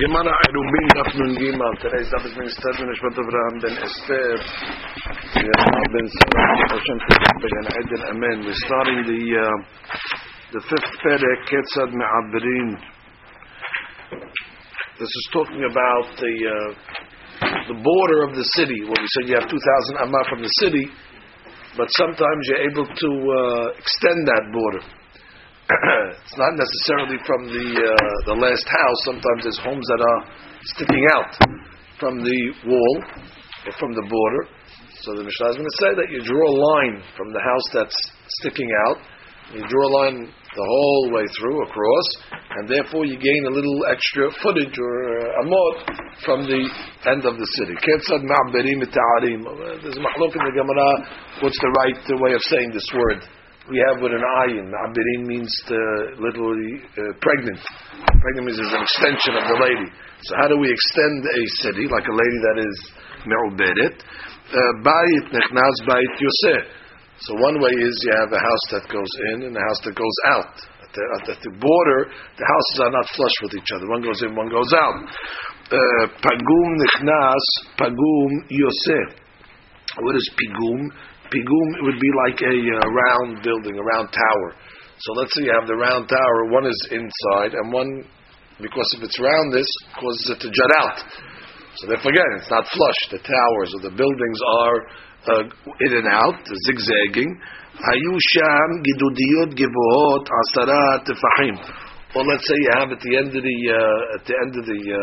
Gemara Erubin Daf Nun Gimel. Today's Daf is being studied in Nishmat Avraham ben Esther. Yahya ben Sarah. Hashem ben Eden Amen. We're starting the uh, the fifth Perek Ketzad Me'abirin. This is talking about the uh, the border of the city. Where we said you have 2,000 amma from the city, but sometimes you're able to uh, extend that border. it's not necessarily from the uh, the last house. Sometimes there's homes that are sticking out from the wall or from the border. So the Mishnah is going to say that you draw a line from the house that's sticking out. You draw a line the whole way through across, and therefore you gain a little extra footage or uh, amot from the end of the city. Ma'berim There's a mahlok in the Gemara. What's the right way of saying this word? We have with an ayin. Abirin means to literally uh, pregnant. Pregnant means is an extension of the lady. So how do we extend a city like a lady that is me'ubedet? Uh, bayit nechnas bayit yoseh. So one way is you have a house that goes in and a house that goes out. At the, at the border, the houses are not flush with each other. One goes in, one goes out. Uh, pagum nechnas, pagum. What is pigum? Pigum it would be like a uh, round building, a round tower. So let's say you have the round tower, one is inside, and one, because if it's round, this causes it to jut out. So therefore, again, it's not flush. The towers or the buildings are uh, in and out, zigzagging. Or let's say you have at the end of the uh, at the end of the uh,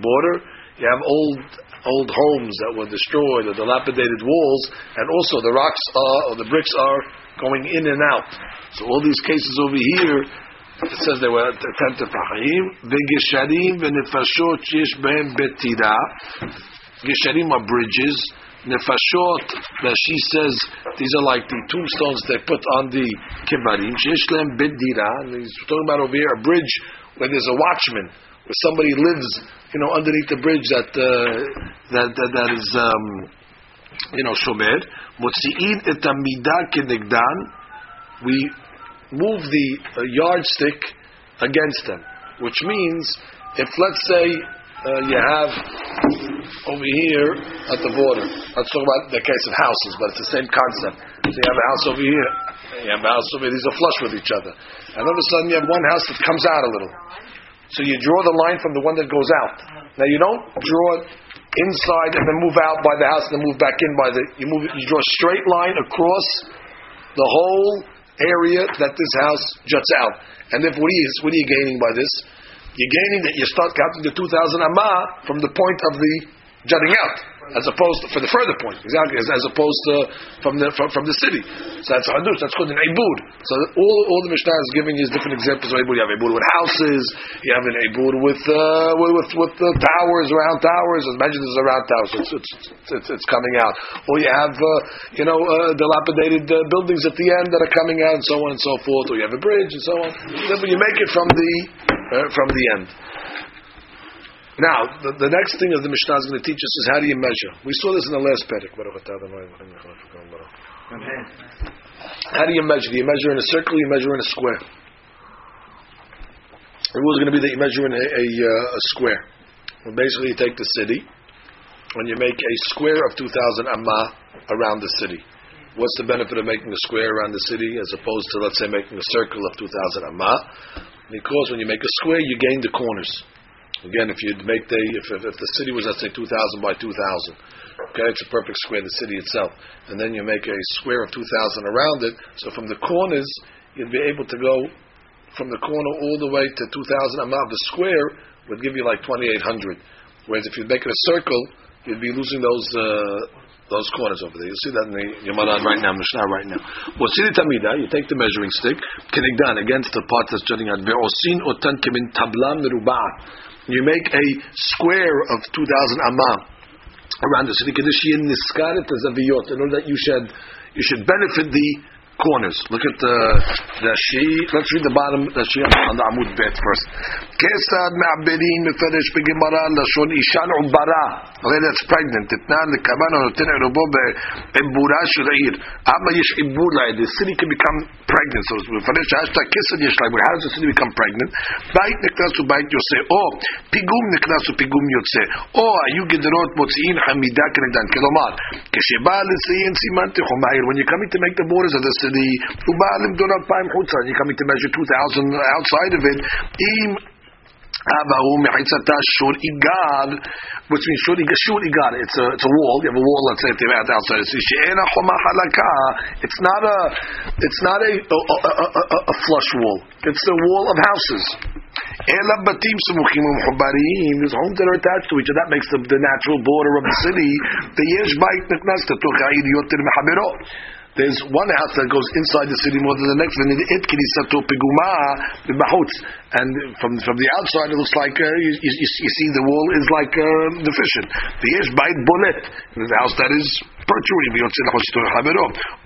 border, you have old old homes that were destroyed or dilapidated walls, and also the rocks are, or the bricks are going in and out. So all these cases over here, it says they were ten tefahim, v'gesharim v'nefashot shesh behem betira. Gesharim are bridges. Nefashot, that she says, these are like the tombstones they put on the kibarim. Shesh lehem betira. And he's talking about over here a bridge where there's a watchman somebody lives, you know, underneath the bridge that uh, that, that that is, um, you know, shomer. Motzi'in et kenegdan. We move the uh, yardstick against them, which means if let's say uh, you have over here at the border. Let's talk about the case of houses, but it's the same concept. So you have a house over here, you have a house over here. These are flush with each other, and all of a sudden you have one house that comes out a little. So you draw the line from the one that goes out. Now you don't draw it inside and then move out by the house and then move back in by the you move you draw a straight line across the whole area that this house juts out. And if what is what are you gaining by this? You're gaining that you start counting the two thousand amma from the point of the jutting out as opposed to, for the further point, exactly as, as opposed to from the from, from the city. So that's hadush. That's called an ibud. So all all the Mishnah is giving is different examples of ibud. You have ibud with houses. You have an ibud with uh, with with the towers, round towers. Imagine there's a round tower, so it's it's, it's, it's coming out. Or you have uh, you know uh, dilapidated uh, buildings at the end that are coming out, and so on and so forth. Or you have a bridge and so on. But you make it from the uh, from the end. Now, the, the, next thing that the Mishnah is going to teach us is how do you measure. We saw this in the last Perek. How do you measure? Do you measure in a circle? you measure in a square? The rule is going to be that you measure in a, a, uh, a square. Well, basically, you take the city and you make a square of 2,000 amma around the city. What's the benefit of making a square around the city as opposed to, let's say, making a circle of 2,000 amma? Because when you make a square, you gain the corners. Again, if you'd make the if, if, if the city was let's say two thousand by two thousand, okay, it's a perfect square, the city itself, and then you make a square of two thousand around it. So from the corners, you'd be able to go from the corner all the way to two thousand. Amount the square would give you like twenty eight hundred. Whereas if you make it a circle, you'd be losing those uh, those corners over there. You see that in the Yamanan right now, Mishnah right now. Wasili tamida, you take the measuring stick, kenigdan against the part that's jutting out. Ve'osin otan you make a square of 2,000 amam around the city, in order that you should you should benefit the corners. Look at uh, the the sheet. Let's read the bottom the sheet on the Amud Bet first. כיצד מעבדים מפרש בגמרא לשון אישה עוברה, הרי that's pregnant, תתנן לכוון הנותן עירובו בעיבורה של העיר. אמה יש עיבור לעיר, the city can become pregnant, so מפרש שהשתא כסד יש להם, how does the city become pregnant? בית נכנס ובית יוצא, או פיגום נכנס ופיגום יוצא, או היו גדרות מוציאים חמידה כנגדן, כלומר, כשבא לציין סימן תיחום העיר, when you're coming to make the borders of the city, הוא בא למדון אלפיים חוצה, you're coming to measure 2,000 outside of it, אם Abahu which means. It's a it's a wall. You have a wall. Let's say outside. It's she'ena. It's not a it's not a a, a, a a, flush wall. It's a wall of houses. Ela batim. There's homes that are attached to each other. That makes the, the natural border of the city. The yesh bait. There's one house that goes inside the city more than the next. And from from the outside, it looks like uh, you, you, you, see the wall is like uh, deficient. The yesh bait bolet. The house that is perjury,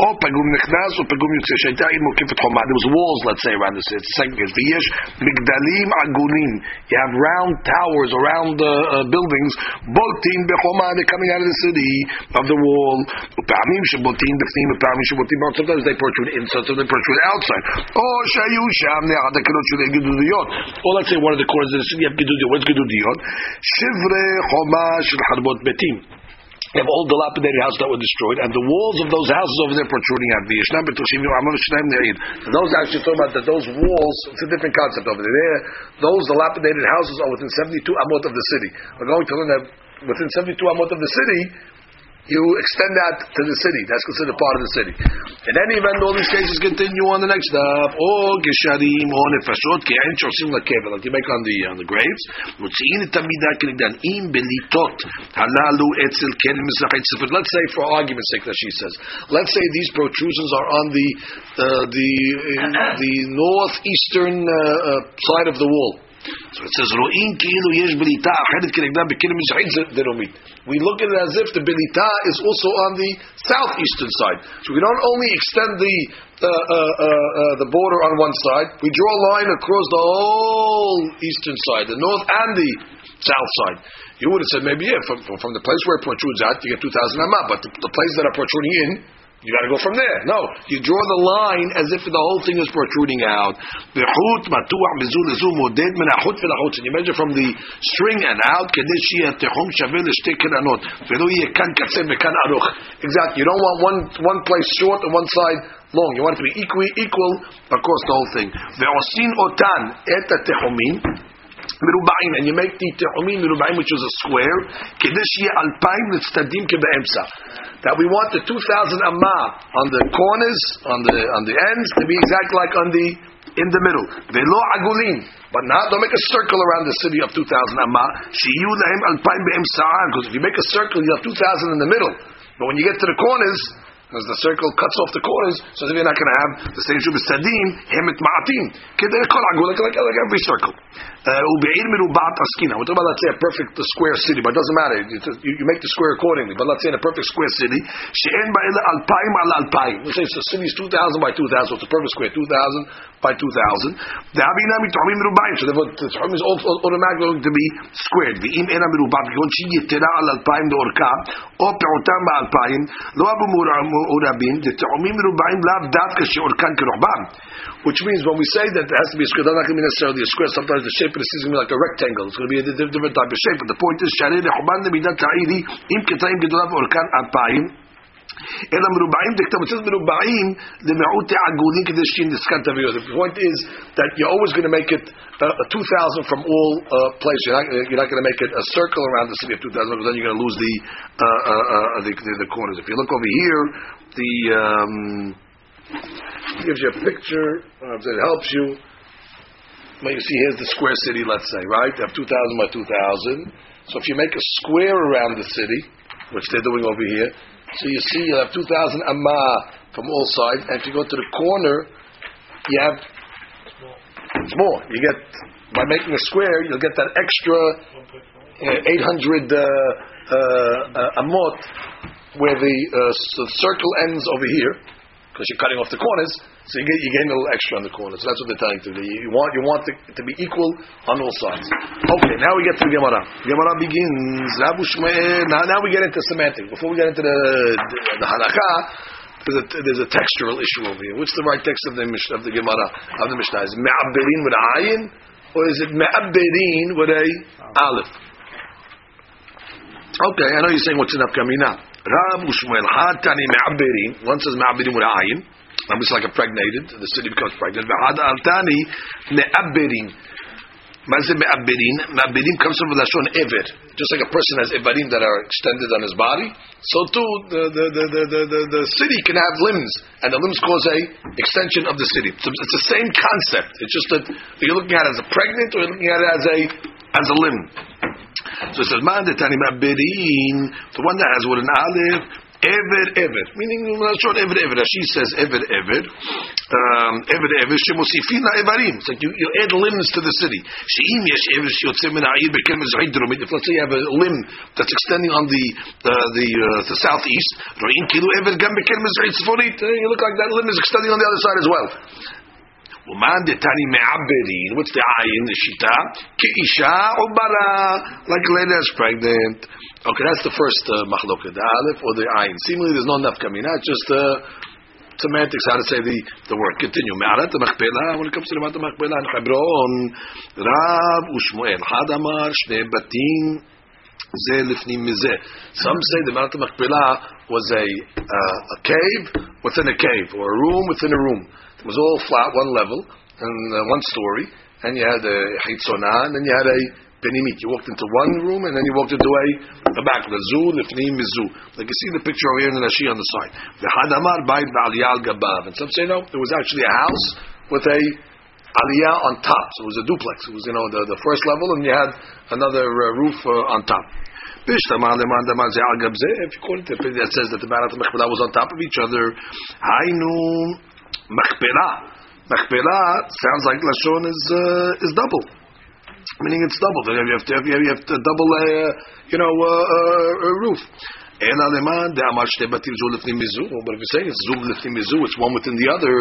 or pagum nechnas, or pagum yutzeh shaytayim ilmu kifet chomah. There was walls, let's say, around the city. the second case. V'yesh migdalim agulim. You have round towers around the uh, buildings. Botin bechoma. They're coming out of the city of the wall. Upamim shebotin b'fnim. Upamim shebotin. Sometimes they protrude inside. Sometimes they protrude outside. Or shayu sham ne'adakinot shulei gedudiyot. Or let's say one of the corners of the city have gedudiyot. What's gedudiyot? Shivre choma shel harbot betim. They have all dilapidated houses that were destroyed, and the walls of those houses over there protruding out. Those actually talking about that those walls, it's a different concept over there. Those dilapidated houses are within 72 amot of the city. We're going to learn that within 72 amot of the city, you extend that to the city. That's considered part of the city. In any event, all these cases continue on the next step. Or gesharim or nefashot ki ke'en shosim lakevel, like you make on the on the graves. Mutziin tamida kinigdan im belitot halalu etzel ken mizrachit sefer. Let's say, for argument's sake, that she says, let's say these protrusions are on the uh, the uh, the northeastern uh, uh, side of the wall. So it says, Ro'in ki'ilu yesh belita achedet kenegda bekilim mizrahit deromit. We look at it as if the belita is also on the southeastern side. So we don't only extend the uh, uh, uh, uh, the border on one side, we draw a line across the whole eastern side, the north and the south side. You would have said maybe yeah, from, from the place where protrudes out, you get 2,000 amma, but the, the places that are protruding in, you got to go from there. No, you draw the line as if the whole thing is protruding out. You measure from the string and out. Exactly. You don't want one one place short and one side long. You want it to be equal equal across the whole thing מרובעים, and you make the תחומים מרובעים, which is a square, כדי שיהיה אלפיים לצדדים כבאמצע. That we want the 2,000 amma on the corners, on the on the ends, to be exactly like on the in the middle. ולא עגולים. But now don't make a circle around the city of 2,000 amma. שיהיו להם אלפיים באמצען, because if you make a circle, you have 2,000 in the middle. But when you get to the corners, because the circle cuts off the corners, so then you're not going to have the same shubis sadim, hemet ma'atim. Like, like every circle. Uh. We're talking about, let's say, a perfect square city, but it doesn't matter. You, you, make the square accordingly. But let's say in a perfect square city, she'en ba'ila alpaim al alpaim. Let's say the city is 2,000 by 2,000, so it's a perfect square, 2,000 by 2,000. The habina mit'omim mirubaim. So the t'omim is automatically going to be squared. V'im ena mirubat, k'on shi yitera al alpaim de'orka, o pe'otam ba'alpaim, lo abu urabim, the ta'omim rubaim lav davka she'urkan. Which means when we say that there has to be a square, that's not going to be necessarily a square. Sometimes the shape of the sea is going to be like a rectangle. It's going to be a different type of shape. But the point is, shari le'choban le'midat ta'iri im ketayim gedolav urkan apayim. אלא מרובעים דכתב, it says מרובעים למיעוט עגולים כדי שנסכן תביעות. The point is that you're always going to make it uh, 2,000 from all uh, places. You're not, you're not going to make it a circle around the city of 2,000 because then you're going to lose the, uh, uh, uh, the, the, the, corners. If you look over here, the... Um, gives you a picture, uh, it helps you. Well, you see, here's the square city, let's say, right? They have 2,000 by 2,000. So if you make a square around the city, which they're doing over here, so you see you have 2,000 amma from all sides, and if you go to the corner, you have, it's more. You get, by making a square, you'll get that extra uh, 800 uh, uh, uh, amot, where the, uh, so the circle ends over here, because you're cutting off the corners, so you get you gain a little extra on the corners. So that's what they're telling you. You want you want it to be equal on all sides. Okay, now we get to the Gemara. Gemara begins. Now, now we get into semantics. Before we get into the the, the halakha, there's a, there's a textural issue over here. What's the right text of the of the Gemara of the Mishnah? Is me'aberin with ayin, or is it me'aberin with a aleph? Okay, I know you're saying what's in Afkamina. Rab Ushmuel Hatani Me'abirin. One says Me'abirin with ayin. That was like impregnated. The city becomes pregnant. V'had Altani Me'abirin. Mazim Me'abirin. Me'abirin comes from the Lashon Ever. Just like a person has Evarim that are extended on his body, so too the, the, the, the, the, the, city can have limbs, and the limbs cause a extension of the city. So it's the same concept. It's just that you're looking at it as a pregnant or you're looking at it as a as a limb. So it says, Man detani ma'berin, the one that has what an aleph, ever, ever. Meaning, short ever, ever. She says ever, ever. Um, ever, ever. Shemosifina evarim. It's like you, you add limbs to the city. She'im yesh ever shiyotzim min ha'ir bekem If let's say you have a limb that's extending on the, the, the, uh, the southeast, ro'in kilu ever gam bekem tzforit. You look like that limb is extending on the other side as well. Uman detani me'aberin. What's the ayin, the shita? Ki'isha ubara. Like a lady that's pregnant. Okay, that's the first uh, the aleph or the ayin. Seemingly there's no nafkamina, it's just uh, semantics, how to say the, the word. Continue. Me'arat when it comes to the Me'arat machpelah in Hebron, Rav Ushmuel, Hadamar, Shnei Batim, some say the Mount Machpelah was a uh, a cave within a cave, or a room within a room. It was all flat, one level, and uh, one story, and you had a hitzona, and then you had a penimit. You walked into one room, and then you walked into a, a back, the zoo, lifnim mizu. Like you see the picture over here in the Nashi on the side. The hadamar bayit ba'aliyah gabav. And some say no, there was actually a house with a aliyah on top. So it was a duplex. It was, you know, the, the first level, and you had another uh, roof uh, on top. If you call it that says that the Marat Mechpelah was on top of each other, Hainu Machpelah. Machpelah sounds like Lashon is uh, is double, meaning it's double. You have to have, you have to double a uh, you know uh, uh, a roof. אלא למען דאמר שתי בתים זו לפנים מזו, but if you're saying it's זו לפנים מזו, it's one within the other,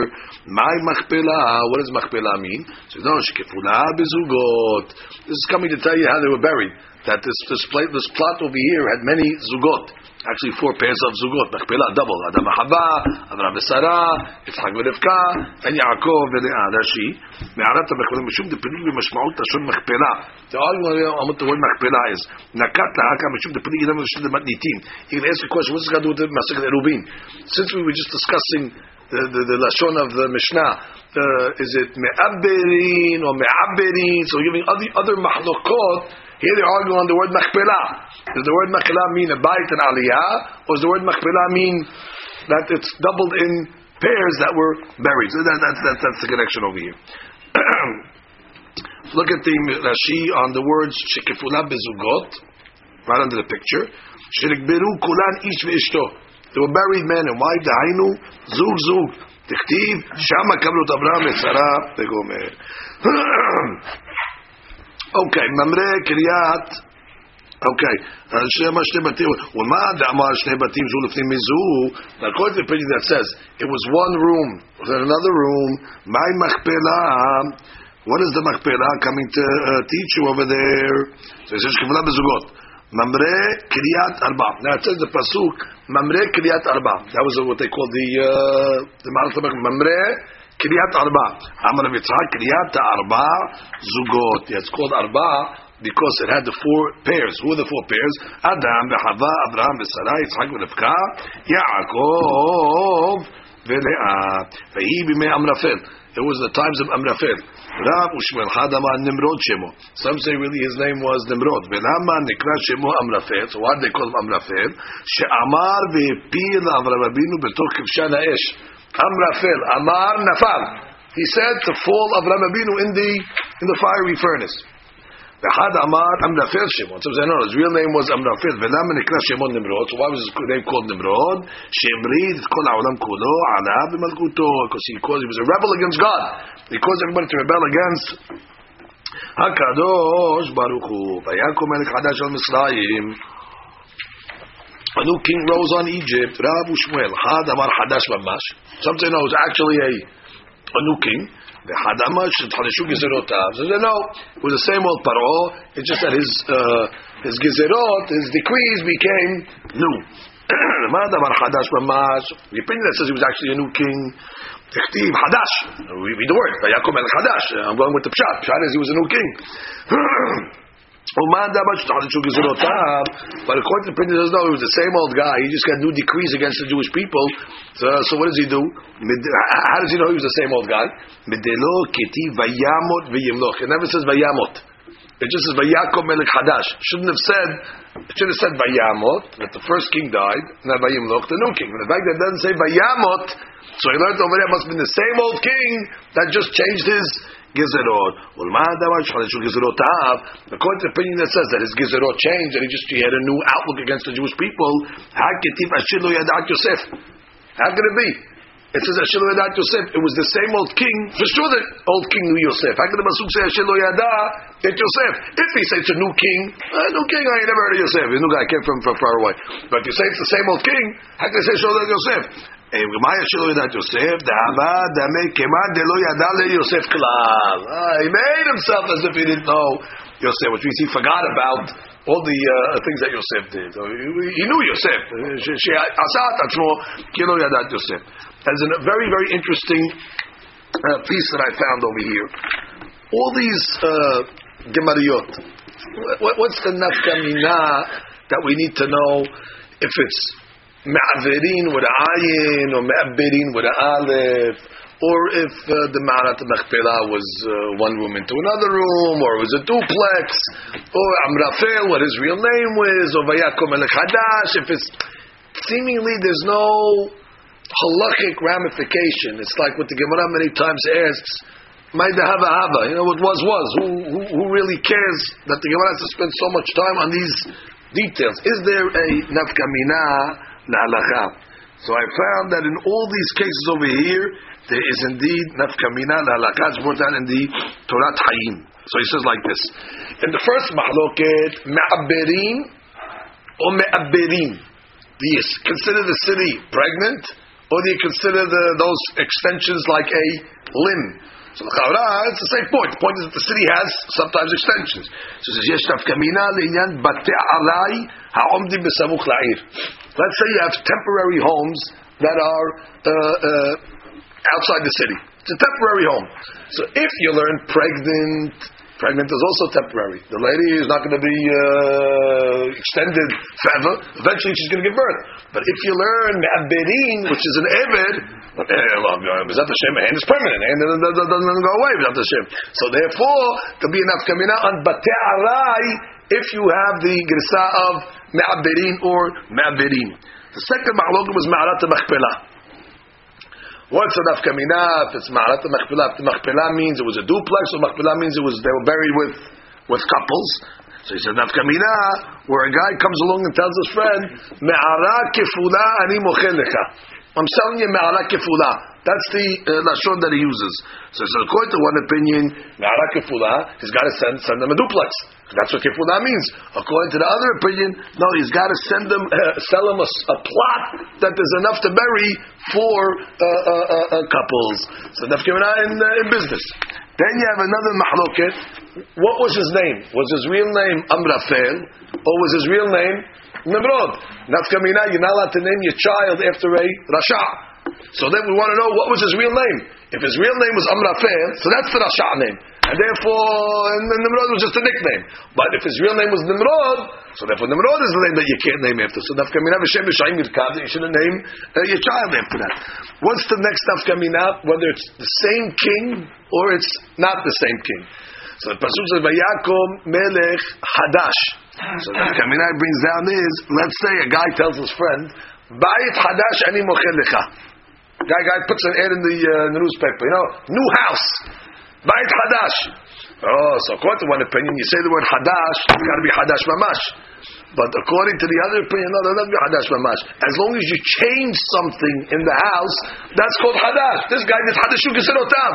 מהי מכפלה? What does מכפלה mean? So no, שכפולה בזוגות. This is coming to tell you how they were buried. That this, this, plate, this plot over here had many zugot actually four pairs of zugot, mechpelah, double. Adam Hava, Avraham Sarah, Yitzchak v'Rivka, and Yaakov v'Leah. Rashi, mishum depinig b'mashmaut lashon mechpelah. The argument on what the word mechpelah is, nakat lahaka mishum depinig idam lashon matnitim. You can ask a question, what's this got to do with the Masachet Erubin? Since we were just discussing the, the, the lashon of the Mishnah, uh, is it me'aberin or me'aberin? So giving other, other mahlokot, here they're arguing on the word machpelah. Does the word machpelah mean a bait and aliyah, or does the word machpelah mean that it's doubled in pairs that were buried? So that, that, that, that's the connection over here. Look at the Rashi on the words shekifula bezugot, right under the picture. Shekberu kulan ish ve'ishto. They were buried man and wife. Dahainu zug zug. תכתיב, שמה קבלו את אברהם ושרה וגומר. Okay, Mamre kriyat. Okay, Shema Shnei Batim. Wama Damar Shnei Batim Zu Lefnim Mizu. According to the that says it was one room within another room. My Machpelah. What is the Machpelah coming to uh, teach you over there? So it says Kivla Mamre kriyat Arba. Now it says the pasuk Mamre kriyat Arba. That was what they called the uh, the Mamre Kriyat Arba. Amar Yitzhak, Kriyat Arba Zugot. Yeah, it's called Arba because it had the four pairs. Who are the four pairs? Adam, Hava, Abraham, Sarah, Yitzhak, Rivka, Yaakov, Veleah. Vehi b'mei Amrafel. It was the times of Amrafel. Rav Ushmel Hadama Nimrod Shemo. Some say really his name was Nimrod. Velama Nikra Shemo Amrafel. So why they call him Amrafel? She'amar ve'pil Avram Abinu b'tor kivshan ha'esh. Amrafil, Amar Nafal. He said the fall of Ramabinu in the in the fiery furnace. Behad Amar Amrafil Shimon. So no, his real name was Amrafil. Velam Nikra Shimon Nimrod. So why was his name called Nimrod? Shemrid Kol Haolam Kulo Alav Malkuto. Because he caused he was a rebel against God. He caused everybody to rebel against Hakadosh Baruch Hu. Vayakom Melech a new king rose on Egypt. Rabu Shmuel, Had Amar Hadash Mamash. Some say no, it's actually a a new king. The Hadamash Hadashu Gezerotav. So know it was the same old Paro. It's just that his uh, his Gezerot, his decrees became new. Mad Amar Hadash Mamash. The opinion that says he was actually a new king. Tichtiv Hadash. We read the word. Vayakom El Hadash. I'm going with the Pshat. Pshat is he was a new king. But according to the opinion, no, he was the same old guy. He just got new decrees against the Jewish people. So, so what does he do? How does he know he was the same old guy? It never says vayamot. It just says vayakom melech hadash. Shouldn't have said. It should have said vayamot that the first king died, not vayimloch the new king. But the fact that it doesn't say vayamot, so he learned over there must have been the same old king that just changed his Gezerot. According to the opinion that says that his Gezerot changed, that he just he had a new outlook against the Jewish people, how could it be? It says Asher lo Yosef. It was the same old king. For sure, the old king knew Yosef. How can the Pasuk say Asher lo yada it Yosef? If he says it's a new king, a new king, I ain't never heard of Yosef. A new guy, came from, from far away. But you say it's the same old king. How can they say Asher lo Yosef? Gemaya Asher lo Yosef. Da'ava dame Keman de lo le Yosef klav. He made himself as if he didn't know Yosef, which means he forgot about all the uh, things that Yosef did. He, he knew Yosef. She Asat Ansho Kilo Yadat Yosef as a very, very interesting uh, piece that I found over here. All these uh, Gemariot, what, what's the nafkamina that we need to know if it's ma'avirin with a ayin or ma'abirin with a aleph? or if uh, the Ma'arat Machpelah was uh, one room into another room, or it was a duplex, or Amrafel, what his real name was, or Vayakom El Chadash, if it's seemingly there's no halachic ramification. It's like what the Gemara many times asks, Maida Hava Hava, you know, what was was. Who, who, who really cares that the Gemara has to spend so much time on these details? Is there a nafkamina la'alacha. So I found that in all these cases over here, there is indeed nafkamina la'alacha. It's brought down in the Torah Hayim. So he says like this. In the first mahloket, ma'aberin or me'aberin. You consider the city pregnant? Or do you consider the, those extensions like a limb? So it's the same point. The point is that the city has sometimes extensions. So it says, Yesh alai la'ir. Let's say you have temporary homes that are uh, uh, outside the city. It's a temporary home. So if you learn pregnant, pregnant is also temporary. The lady is not going to be uh, extended forever. Eventually, she's going to give birth. But if you learn me'aberin, which is an eved, Bezat Hashem, and is permanent, and doesn't go away. Bezat Hashem. So therefore, to be enough kamina on batei if you have the grisa of me'aberin or me'aberin. The second ma'alokim was ma'arat machpelah. What's a nafkamina? If it's ma'arat machpelah, if the machpelah means it was a duplex, or machpelah means it was they were buried with with couples. So he said nafkamina, where a guy comes along and tells his friend, me'ara kefula ani mochelecha. I'm selling you me'ara kefula. That's the uh, lashon that he uses. So, so according to one opinion, kefula, he's got to send send them a duplex. That's what kefuna means. According to the other opinion, no, he's got to send them, uh, sell them a, a, plot that there's enough to bury for uh, uh, uh, uh couples. So nafkemina in, in business. Then you have another mahloket. What was his name? Was his real name Amrafel, or was his real name Nimrod? Nafkamina, you're not allowed to name your child after a Rasha. So then we want to know what was his real name. If his real name was Amrafel, so that's the Rasha name and therefore and Nimrod was just a nickname. But if his real name was Nimrod, so therefore Nimrod is the name that you can't name after. So Nafkamina B'Shem Yishayim Yirkav, you shouldn't name uh, your child after that. What's the next Nafkamina? Whether it's the same king or it's not the same king. So the Pasuk says, Vayakom Melech Hadash. So the Kamina brings down is, let's say a guy tells his friend, Bayit Hadash Ani Mochel Lecha. Guy, guy puts an ad in the, uh, in the newspaper, you know, new house. Bait Hadash. Oh, so according to one opinion, you say the word Hadash, it's got to be Hadash Mamash. But according to the other opinion, no, that doesn't be Hadash Mamash. As long as you change something in the house, that's called Hadash. This guy did Hadashu Geserotav.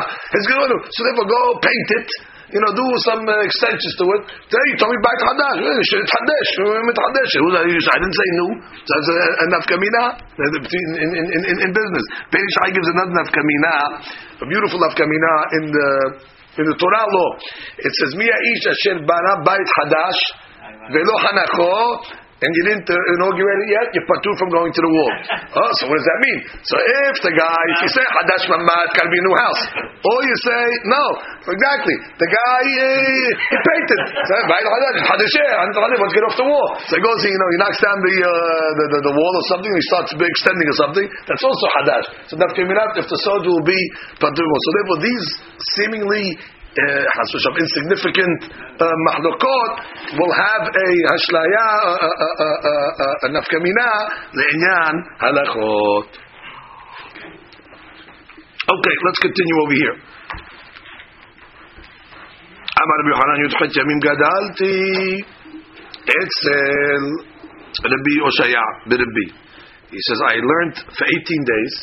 So therefore go paint it you know, do some uh, extensions to it. Then you told me back to Hadash. Hadesh. Hadesh. I didn't say new. That's a, nafkamina in, in, in, in business. Bein Shai gives another nafkamina, a beautiful nafkamina in the in the Torah law. It says, Mia ish asher bara bait hadash velo hanacho and you didn't uh, inaugurate it yet, you're patu from going to the wall. oh, so what does that mean? So if the guy, if you say Hadash Mamad, got to be a new house, or you say no, exactly. The guy uh, he painted, Hadash, let's get off the wall. So he goes, you know, he knocks down the uh, the, the, the, wall or something, he starts extending or something. That's also Hadash. So that came out if the soldier will be patu. So therefore, these seemingly חס insignificant מחלוקות will have a השליה, נפקא מינה לעניין הלכות. Okay, let's continue over here. אמר רבי יוחנן י"ח ימים גדלתי אצל רבי הושע ברבי. He says, I learned for 18 days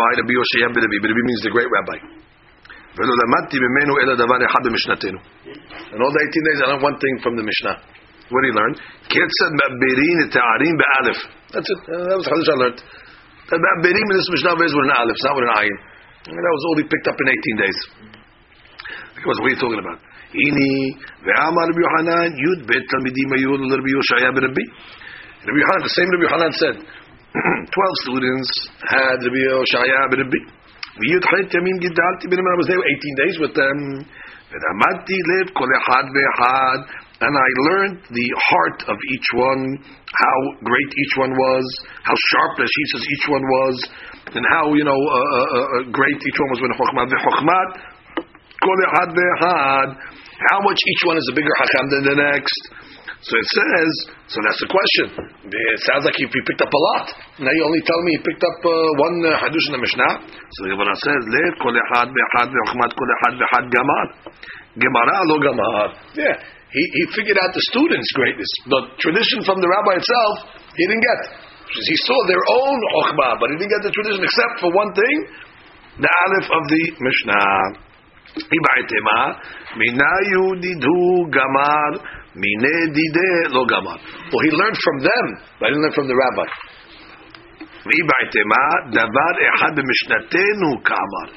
by Rabbi Yoshaya B'Rabbi. B'Rabbi means the great rabbi. ולא למדתי ממנו אלא דבר אחד במשנתנו. In all the 18 days I learned one thing from the Mishnah. What did he learn? כיצד מעבירים את הערים באלף. That's it. Uh, that was the I learned. That מעבירים in this Mishnah is with an aleph, it's not with an ayin. And that was all he picked up in 18 days. Because what are you talking about? הנה, ואמר רבי יוחנן, י"ב תלמידים היו לרבי יושעיה ברבי. Rabbi Yohanan, the same Rabbi Yohanan said, 12 students had Rabbi Yoshaya ברבי. וי"ח ימים גידלתי בני I was there 18 days with them, ולמדתי לב כל אחד ואחד, and I learned the heart of each one, how great each one was, how sharp the says each one was, and how, you know, uh, uh, uh, uh great each one was when Chokhmat v'Chokhmat, kol echad ve'echad, how much each one is a bigger Hakam than the next, so it says, so that's the question. It sounds like he, he picked up a lot. Now you only tell me he picked up uh, one uh, hadush in the Mishnah. So the Gemara says, "Let kol echad be'echad ve'chmat kol echad gamar." Gemara lo gamar. Yeah, he, he figured out the students' greatness, but tradition from the rabbi itself he didn't get. He saw their own chokhmah, but he didn't get the tradition except for one thing: the aleph of the Mishnah. Minayu didu gamar. Mine dide lo. Well, he learned from them, but he didn't learn from the rabbi.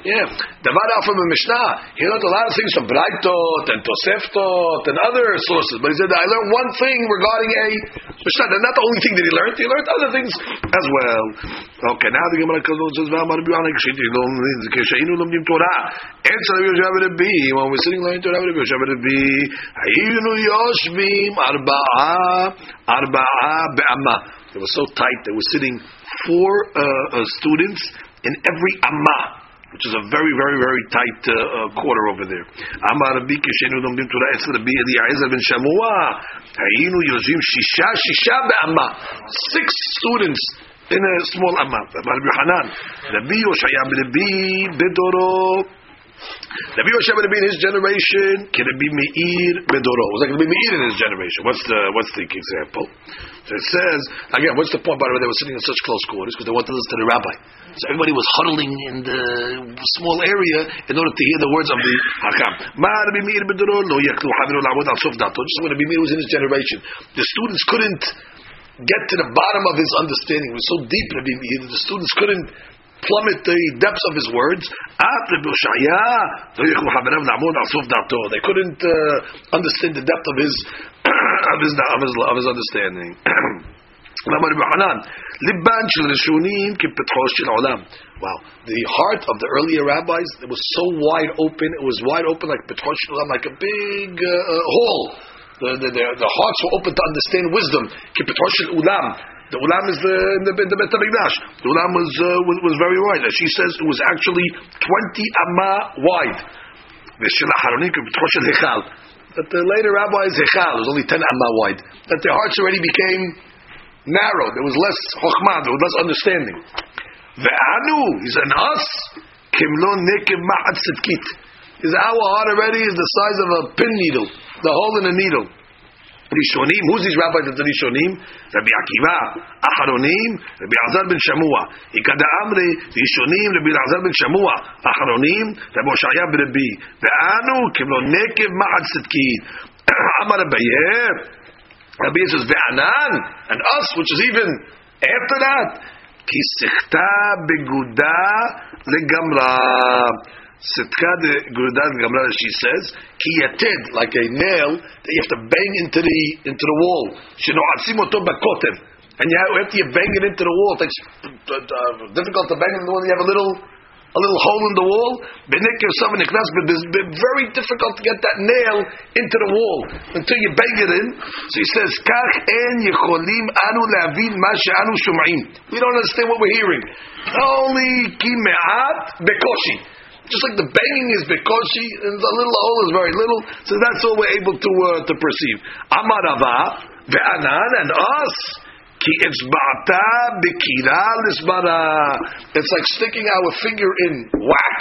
Yeah, from the Mishnah. He learned a lot of things from Braitot and Toseftot and other sources. But he said, I learned one thing regarding a Mishnah. And not the only thing that he learned, he learned other things as well. Okay, now the Gemara comes says, V'amar b'yana k'sheinu lomdim Torah. Answer Rabbi Yosef Rabbi, when we're sitting learning Torah, Rabbi Yosef Rabbi, Hayinu yoshvim arba'a, arba'a be'amah. They were so tight, they were sitting four uh, uh, students in every amma which is a very, very, very tight uh, uh, quarter over there. Amar Rabbi Kishenu Lomdim Torah Etzel Rabbi Eliezer ben Shamua Hayinu Yozim Shisha Shisha be'amma six students in a small amma. Rabbi Hanan Rabbi Yoshaya Rabbi Bedoro Rabbi Yoshua Rabbi in his generation, can it be Meir Bedoro? Was that going to be Meir in his generation? What's the what's the example? So it says again. What's the point? By the way, they were sitting in such close quarters because they wanted to listen to the rabbi. So everybody was huddling in the small area in order to hear the words of the Hakam. Rabbi Meir Bedoro lo yaklu haviru la'avod al sof dato. Just when Rabbi Meir was in his generation, the students couldn't get to the bottom of his understanding. It was so deep, Rabbi Meir, that the students couldn't plummet the depths of his words. They couldn't uh, understand the depth of his of his of his, of his understanding. Wow, the heart of the earlier rabbis it was so wide open. It was wide open like like a big uh, uh, hall. The, the, the, the hearts were open to understand wisdom. The ulam is the the, the Bet Hamikdash. The ulam was, uh, was, was very wide. She says, it was actually twenty amma wide. That the later rabbis hechal was only ten amma wide. That their hearts already became narrow. There was less chokhmah. There was less understanding. Ve'anu, he said, us kimlo nekim ma'at sitkit. His our heart already is the size of a pin needle, the hole in a needle. Rishonim, who's these rabbis of the Rishonim? Rabbi Akiva, Aharonim, Rabbi Azar ben Shamua. Ikada Amri, Rishonim, Rabbi Azar ben Shamua, Aharonim, Rabbi Oshaya ben Rabbi. Ve'anu, kiblo nekev ma'ad sitkin. Amar Abaye, Rabbi says, Ve'anan, and us, which is even after that, כי סחתה בגודה לגמרה. Sitka Gurudan Gamra, she says, ki yated, like a nail that you have to bang into the into the wall. And you have, after you bang it into the wall, It's uh, uh, difficult to bang it in the wall. You have a little a little hole in the wall. But it's very difficult to get that nail into the wall until you bang it in. So he says. We don't understand what we're hearing. Only ki me'at bekoshi. Just like the banging is bekoshi, and the little hole is very little, so that's all we're able to uh, to perceive. Amarava ve'anan and us. It's like sticking our finger in wax.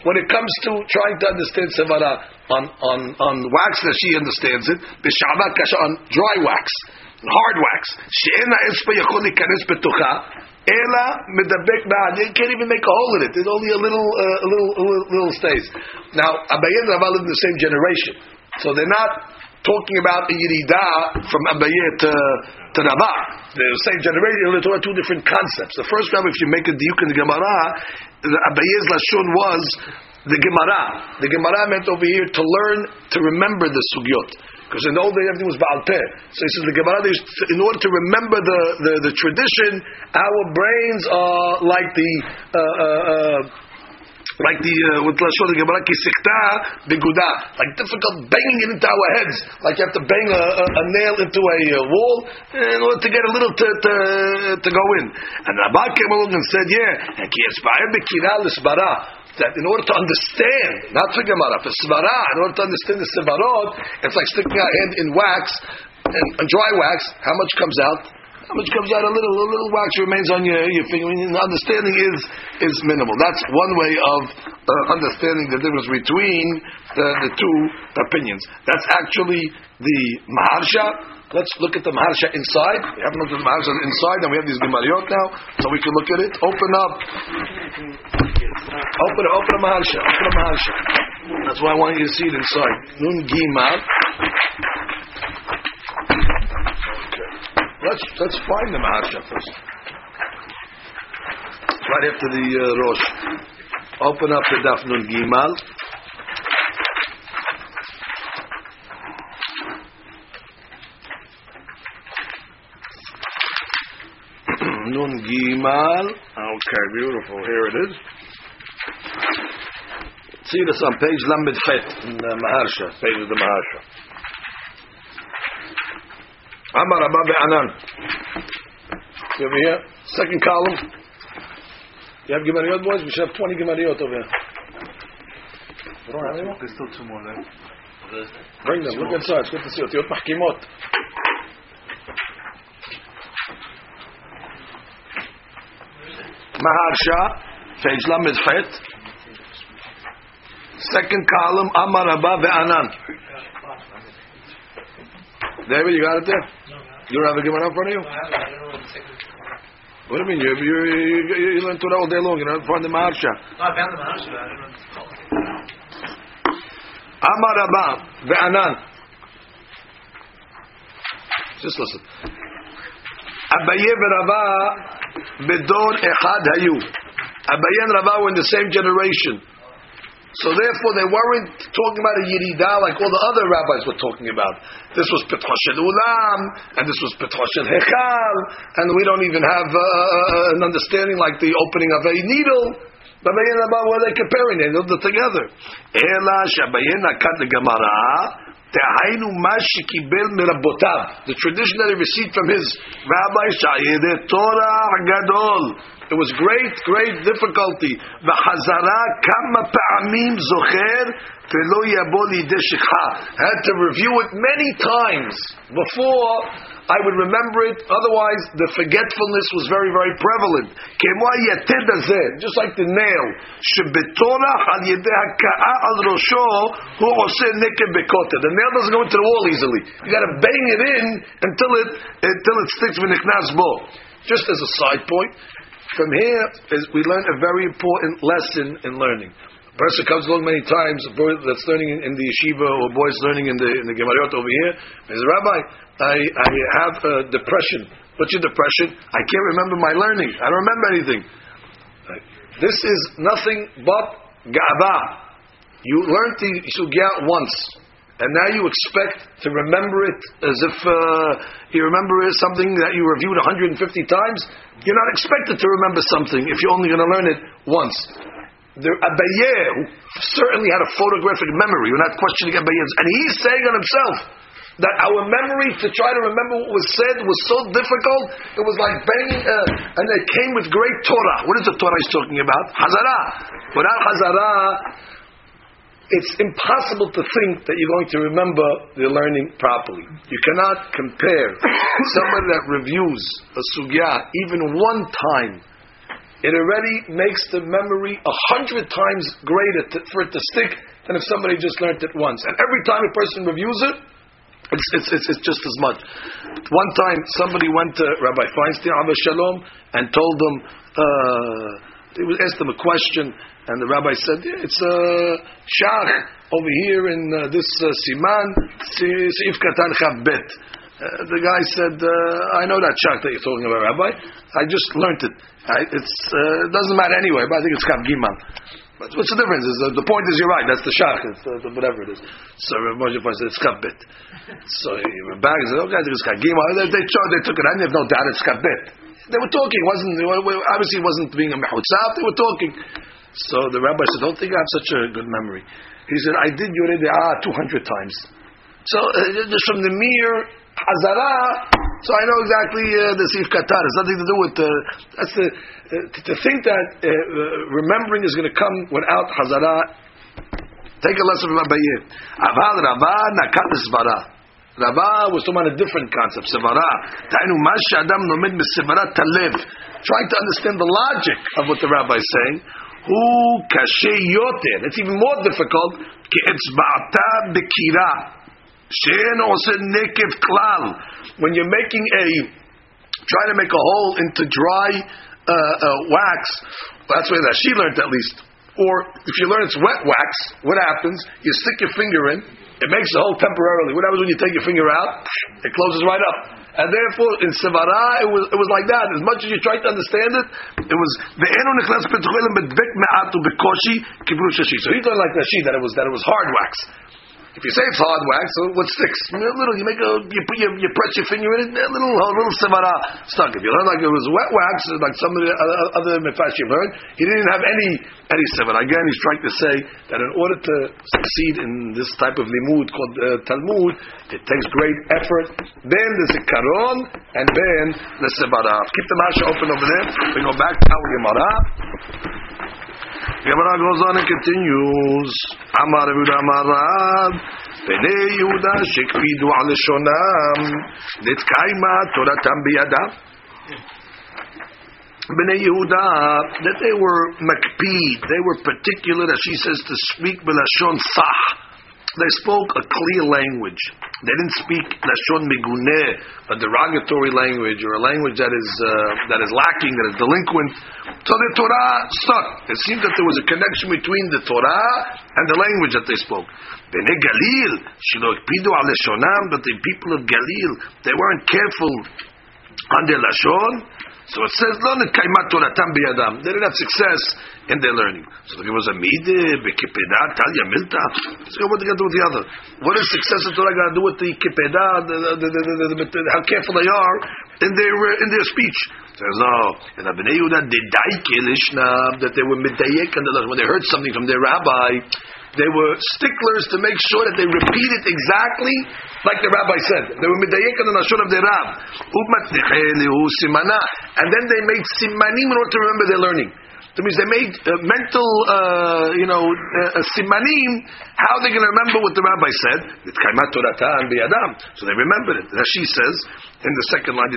When it comes to trying to understand sevara on, on, on wax that she understands it, b'shabat kasha on dry wax, hard wax. She'ena espa yachol ikanes betucha, ela medabek ba'ad. You can't even make a hole in it. There's only a little, uh, a little, a little, little stays. Now, Abayin and Rabbah live in the same generation, so they're not talking about the Yirida from Abaye to, to Rava. The same generation, they're talking about two different concepts. The first time, if you make a diuk in the Gemara, the Abaye's Lashon was the Gemara. The Gemara meant over here to learn, to remember the Sugyot. Because in the old days everything was Baal Peh. So he says the Gemara, in order to remember the, the, the tradition, our brains are like the uh, uh, uh, like the uh, with Lashon the Gemara kisikta beguda, like difficult banging it into our heads, like you have to bang a, a, a nail into a uh, wall in order to get a little to to, to go in. And Rabbi came along and said, yeah, that in order to understand, not for Gemara, for Svara, in order to understand the Sevarot, it's like sticking our hand in wax, and, and dry wax, how much comes out? how much comes out? A little, a little wax remains on your, your finger. Mean, understanding is is minimal. That's one way of uh, understanding the difference between the, the two opinions. That's actually the Maharsha. Let's look at the Maharsha inside. We haven't looked at the Maharsha inside, and we have these Gemariot now, so we can look at it. Open up. Open, open a Maharsha. Open a Maharsha. That's why I want you to see it inside. Nun Gimal. Let's let's find the Maharsha first. Right after the uh, Rosh. Open up the Daf Nun Gimal. Nun Gimal. Okay, beautiful. Here it is. See this on page Lamed Chet in the Maharsha, page of the Maharsha. Amar Abba Be'anan. You over here? Second column. You have Gemariot, boys? We should have 20 Gemariot over here. We don't have any more? There's still two more there. Bring them. Look inside. It's good to see. אותיות מחכימות. Maharsha, page Lamed. Second column, Amar Abba Ve'anan. David, you got it there? You don't have a Gemara in front of you? What do you mean? You, you, you, you learn Torah all day long. You don't find the Maharsha. No, I found the Maharsha. Amar Rabba ve'anan. Just listen. Abaye ve'Rava bedor echad hayu. Abaye and Rava were in the same generation. So therefore, they weren't talking about a yirida like all the other rabbis were talking about. This was Petroshel Ulam, and this was Petroshel Hechal, and we don't even have uh, uh, an understanding like the opening of a needle. But about what they comparing are together. Ela shabayin akat Gemara. The tradition that he received from his rabbi, Torah Gadol, it was great, great difficulty. וחזרה כמה פעמים זוכר ולא יבוא לידי שכחה. Had to review it many times before I would remember it. Otherwise, the forgetfulness was very, very prevalent. Just like the nail. The nail doesn't go into the wall easily. You got to bang it in until it until it sticks with. Just as a side point, from here is we learn a very important lesson in learning. Person comes along many times, a boy that's learning in, in the yeshiva or a boy's learning in the in the Gemariot over here. He says, Rabbi, I, I have depression. What's your depression? I can't remember my learning. I don't remember anything. This is nothing but ga'aba. You learned the sugya once and now you expect to remember it as if uh, you remember something that you reviewed 150 times. You're not expected to remember something if you're only going to learn it once. The who certainly had a photographic memory, we're not questioning Abaye's, and he's saying on himself that our memory to try to remember what was said was so difficult, it was like banging, uh, and it came with great Torah. What is the Torah he's talking about? Hazara. Without Hazara, it's impossible to think that you're going to remember the learning properly. You cannot compare someone that reviews a sugya even one time. It already makes the memory a hundred times greater to, for it to stick than if somebody just learned it once. And every time a person reviews it, it's, it's, it's, it's just as much. One time, somebody went to Rabbi Feinstein, Abba Shalom, and told him, uh, he asked him a question, and the rabbi said, yeah, it's a uh, shach over here in uh, this uh, siman, seif katan chav bet. Uh, the guy said, uh, I know that shach that you're talking about, Rabbi. I just learned it. I, it's, uh, it doesn't matter anyway, but I think it's chav gimal. But what's the difference? Is, uh, the point is, you're right. That's the shach. It's uh, whatever it is. So Rav Moshe said it's kabit. So Rav Bag said, okay, I think it's kagimal. They, they, they took it. I have no doubt it's kabit. They were talking. Wasn't obviously it wasn't being a mechutzaf. They were talking. So the rabbi said, don't think I have such a good memory. He said, I did Yoreh De'ah 200 times. So uh, just from the mere Hazara, so I know exactly uh, the Sif Qatar. It's nothing to do with the, that's the, uh, to, think that uh, uh, remembering is going to come without Hazara, take a lesson from Abaye. Aval Rabba Nakat Svara. Rabba was talking about a different concept, Sevara. Ta'inu Adam Nomid Talev. Trying to understand the logic of what the rabbi is saying. Hu kashe yoter. It's even more difficult. Ke'etzba'ata bekira. She'en ose nekev klal. When you're making a, trying to make a hole into dry uh, uh, wax, that's way that she learned at least. Or if you learn it's wet wax, what happens? You stick your finger in, it makes the hole temporarily. What happens when you take your finger out? It closes right up. And therefore, in Sevara, it was, it was like that. As much as you tried to understand it, it was the enu nichlas betchulim bedbek me'atu bekoshi kibru shashi. So he thought like Rashi that it was that it was hard wax. If you say it's hard wax, so what sticks? A little. You make a you put your, you press your finger in it, a little a little sevara stuck. If you learn like it was wet wax, like some of the other mefashim heard, he didn't have any any sevara. Again, he's trying to say that in order to succeed in this type of limud called uh, Talmud, it takes great effort. Then there's a karon, and then the sevara. Keep the masha open over there. We go back to our Gemara. Gemara goes on and continues. Amar Yehuda Amar Rav, Bnei Yehuda shekpidu al shonam, netkaima toratam biyadam. Bnei Yehuda, that they were makpid, they were particular, as she says, to speak belashon sah they spoke a clear language. They didn't speak lashon miguneh, a derogatory language or a language that is uh, that is lacking, that is delinquent. So the Torah stuck. It seemed that there was a connection between the Torah and the language that they spoke. Bnei Galil, shilokpidu al but the people of Galil, they weren't careful on their lashon. So it says, Lo nekaimat toratam biyadam. They didn't have success in their learning. So it was a mideh, bekipedah, talya, milta. So what they got to do with the other? What is success in Torah got to do with the kipedah, how careful they are in their, uh, in their speech? Says, no. And Abnei Yehuda, that they were midayek, when they heard something from their rabbi, they were sticklers to make sure that they repeat it exactly like the rabbi said. They were midayek on the nashon of the rab. And then they made simanim in order to remember their learning. That means they made uh, mental, uh, you know, uh, simanim, how they're going to remember what the rabbi said. So they remembered it. Rashi says in the second line,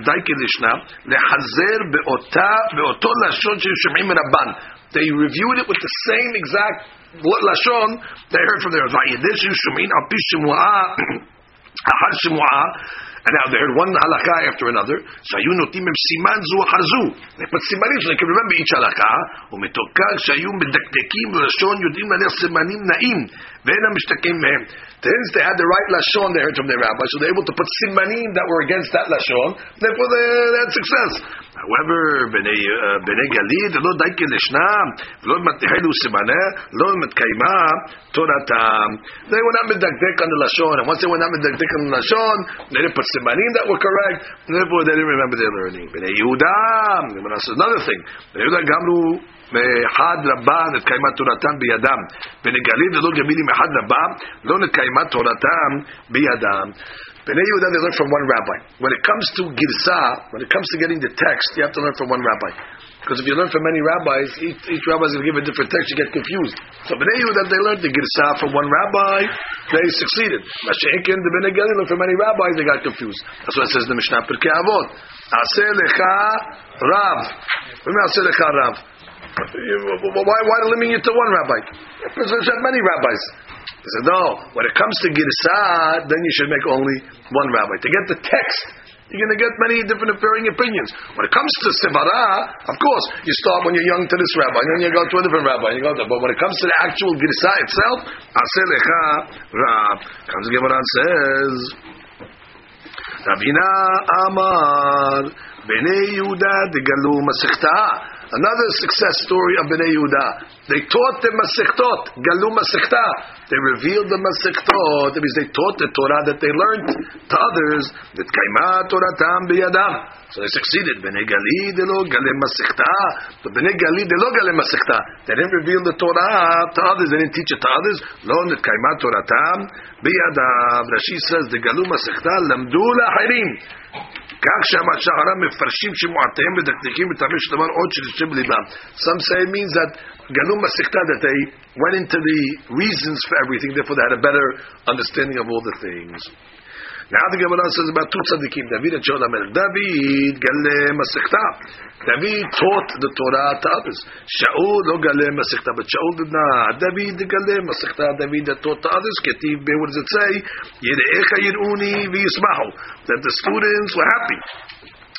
They reviewed it with the same exact lashon they heard from their And now they heard one halakha after another. So you notim siman zu hazu. They put simanim so they can remember each halakha. ומתוקף שהיו מדקדקים בלשון יודעים להניח סימנים נעים ואין המשתקם מהם. Since they had the right lashon they heard from their rabbi, so they're able to put simanim that were against that lashon. Therefore they, they had success. However, בני, uh, בני גליל, לא די כלשנם, ולא מתחלו סימנה, לא מתקיימה תורתם. They were not מדקדק on the lashon, and once they were not מדקדק on the lashon, they didn't put simanim that were correct, therefore they didn't remember their learning. בני יהודה, another thing, בני יהודה גמרו מחד רבה נתקיימה תורתם בידם, ונגלים ולא גמילים מחד רבה, לא נתקיימה תורתם בידם. Bnei Yehuda, they learn from one rabbi. When it comes to Girsa, when it comes to getting the text, you have to learn from one rabbi. Because if you learn from many rabbis, each, each rabbi is going to give a different text, you get confused. So Bnei Yehuda, they learned the Girsa from one rabbi, they succeeded. Masha'inkin, the Bnei Gali learned from many rabbis, they got confused. That's what it says in the Mishnah Pirkei Avot. Aseh lecha rav. Mean Aseh lecha rav? Why, why limit it to one rabbi? Because there's many rabbis. He said, no, when it comes to Girsah, then you should make only one rabbi. To get the text, you're going to get many different varying opinions. When it comes to Sivara, of course, you start when you're young to this rabbi, and then you go to a different rabbi. and You go to, but when it comes to the actual Girsah itself, Aseh Lecha Rab. Comes Gemara and says, Rabina Amar, Bnei Yehuda de Galu Masechta. Another success story of Bnei Yehuda. They taught the Masechtot, Galu Masechta. They revealed the Masechtot. That means they taught the Torah that they learned to others. That Kaima Toratam biyadam. So they succeeded. Bnei Gali de lo Galem Masechta. But Bnei Gali de lo Galem Masechta. They didn't reveal the Torah to others. They didn't teach it to others. Lo Net Kaima Toratam biyadam. Rashi says the Galu Masechta lamdu lahirim. כך שהר"ם מפרשים שמועטיהם מדקדקים בתרמיש דבר עוד שנשב בליבם. Some say it means that Ganum Masikta that they went into the reasons for everything, therefore they had a better understanding of all the things. Now the Gemara says about two tzaddikim, David and Shona Melech. David gale masikta. David taught the Torah to others. Shaul no gale masikta, but Shaul did not. David gale masikta. David that taught to others. Ketiv, be. what does it say? Yireecha yiruni v'yismahu. That the students were happy.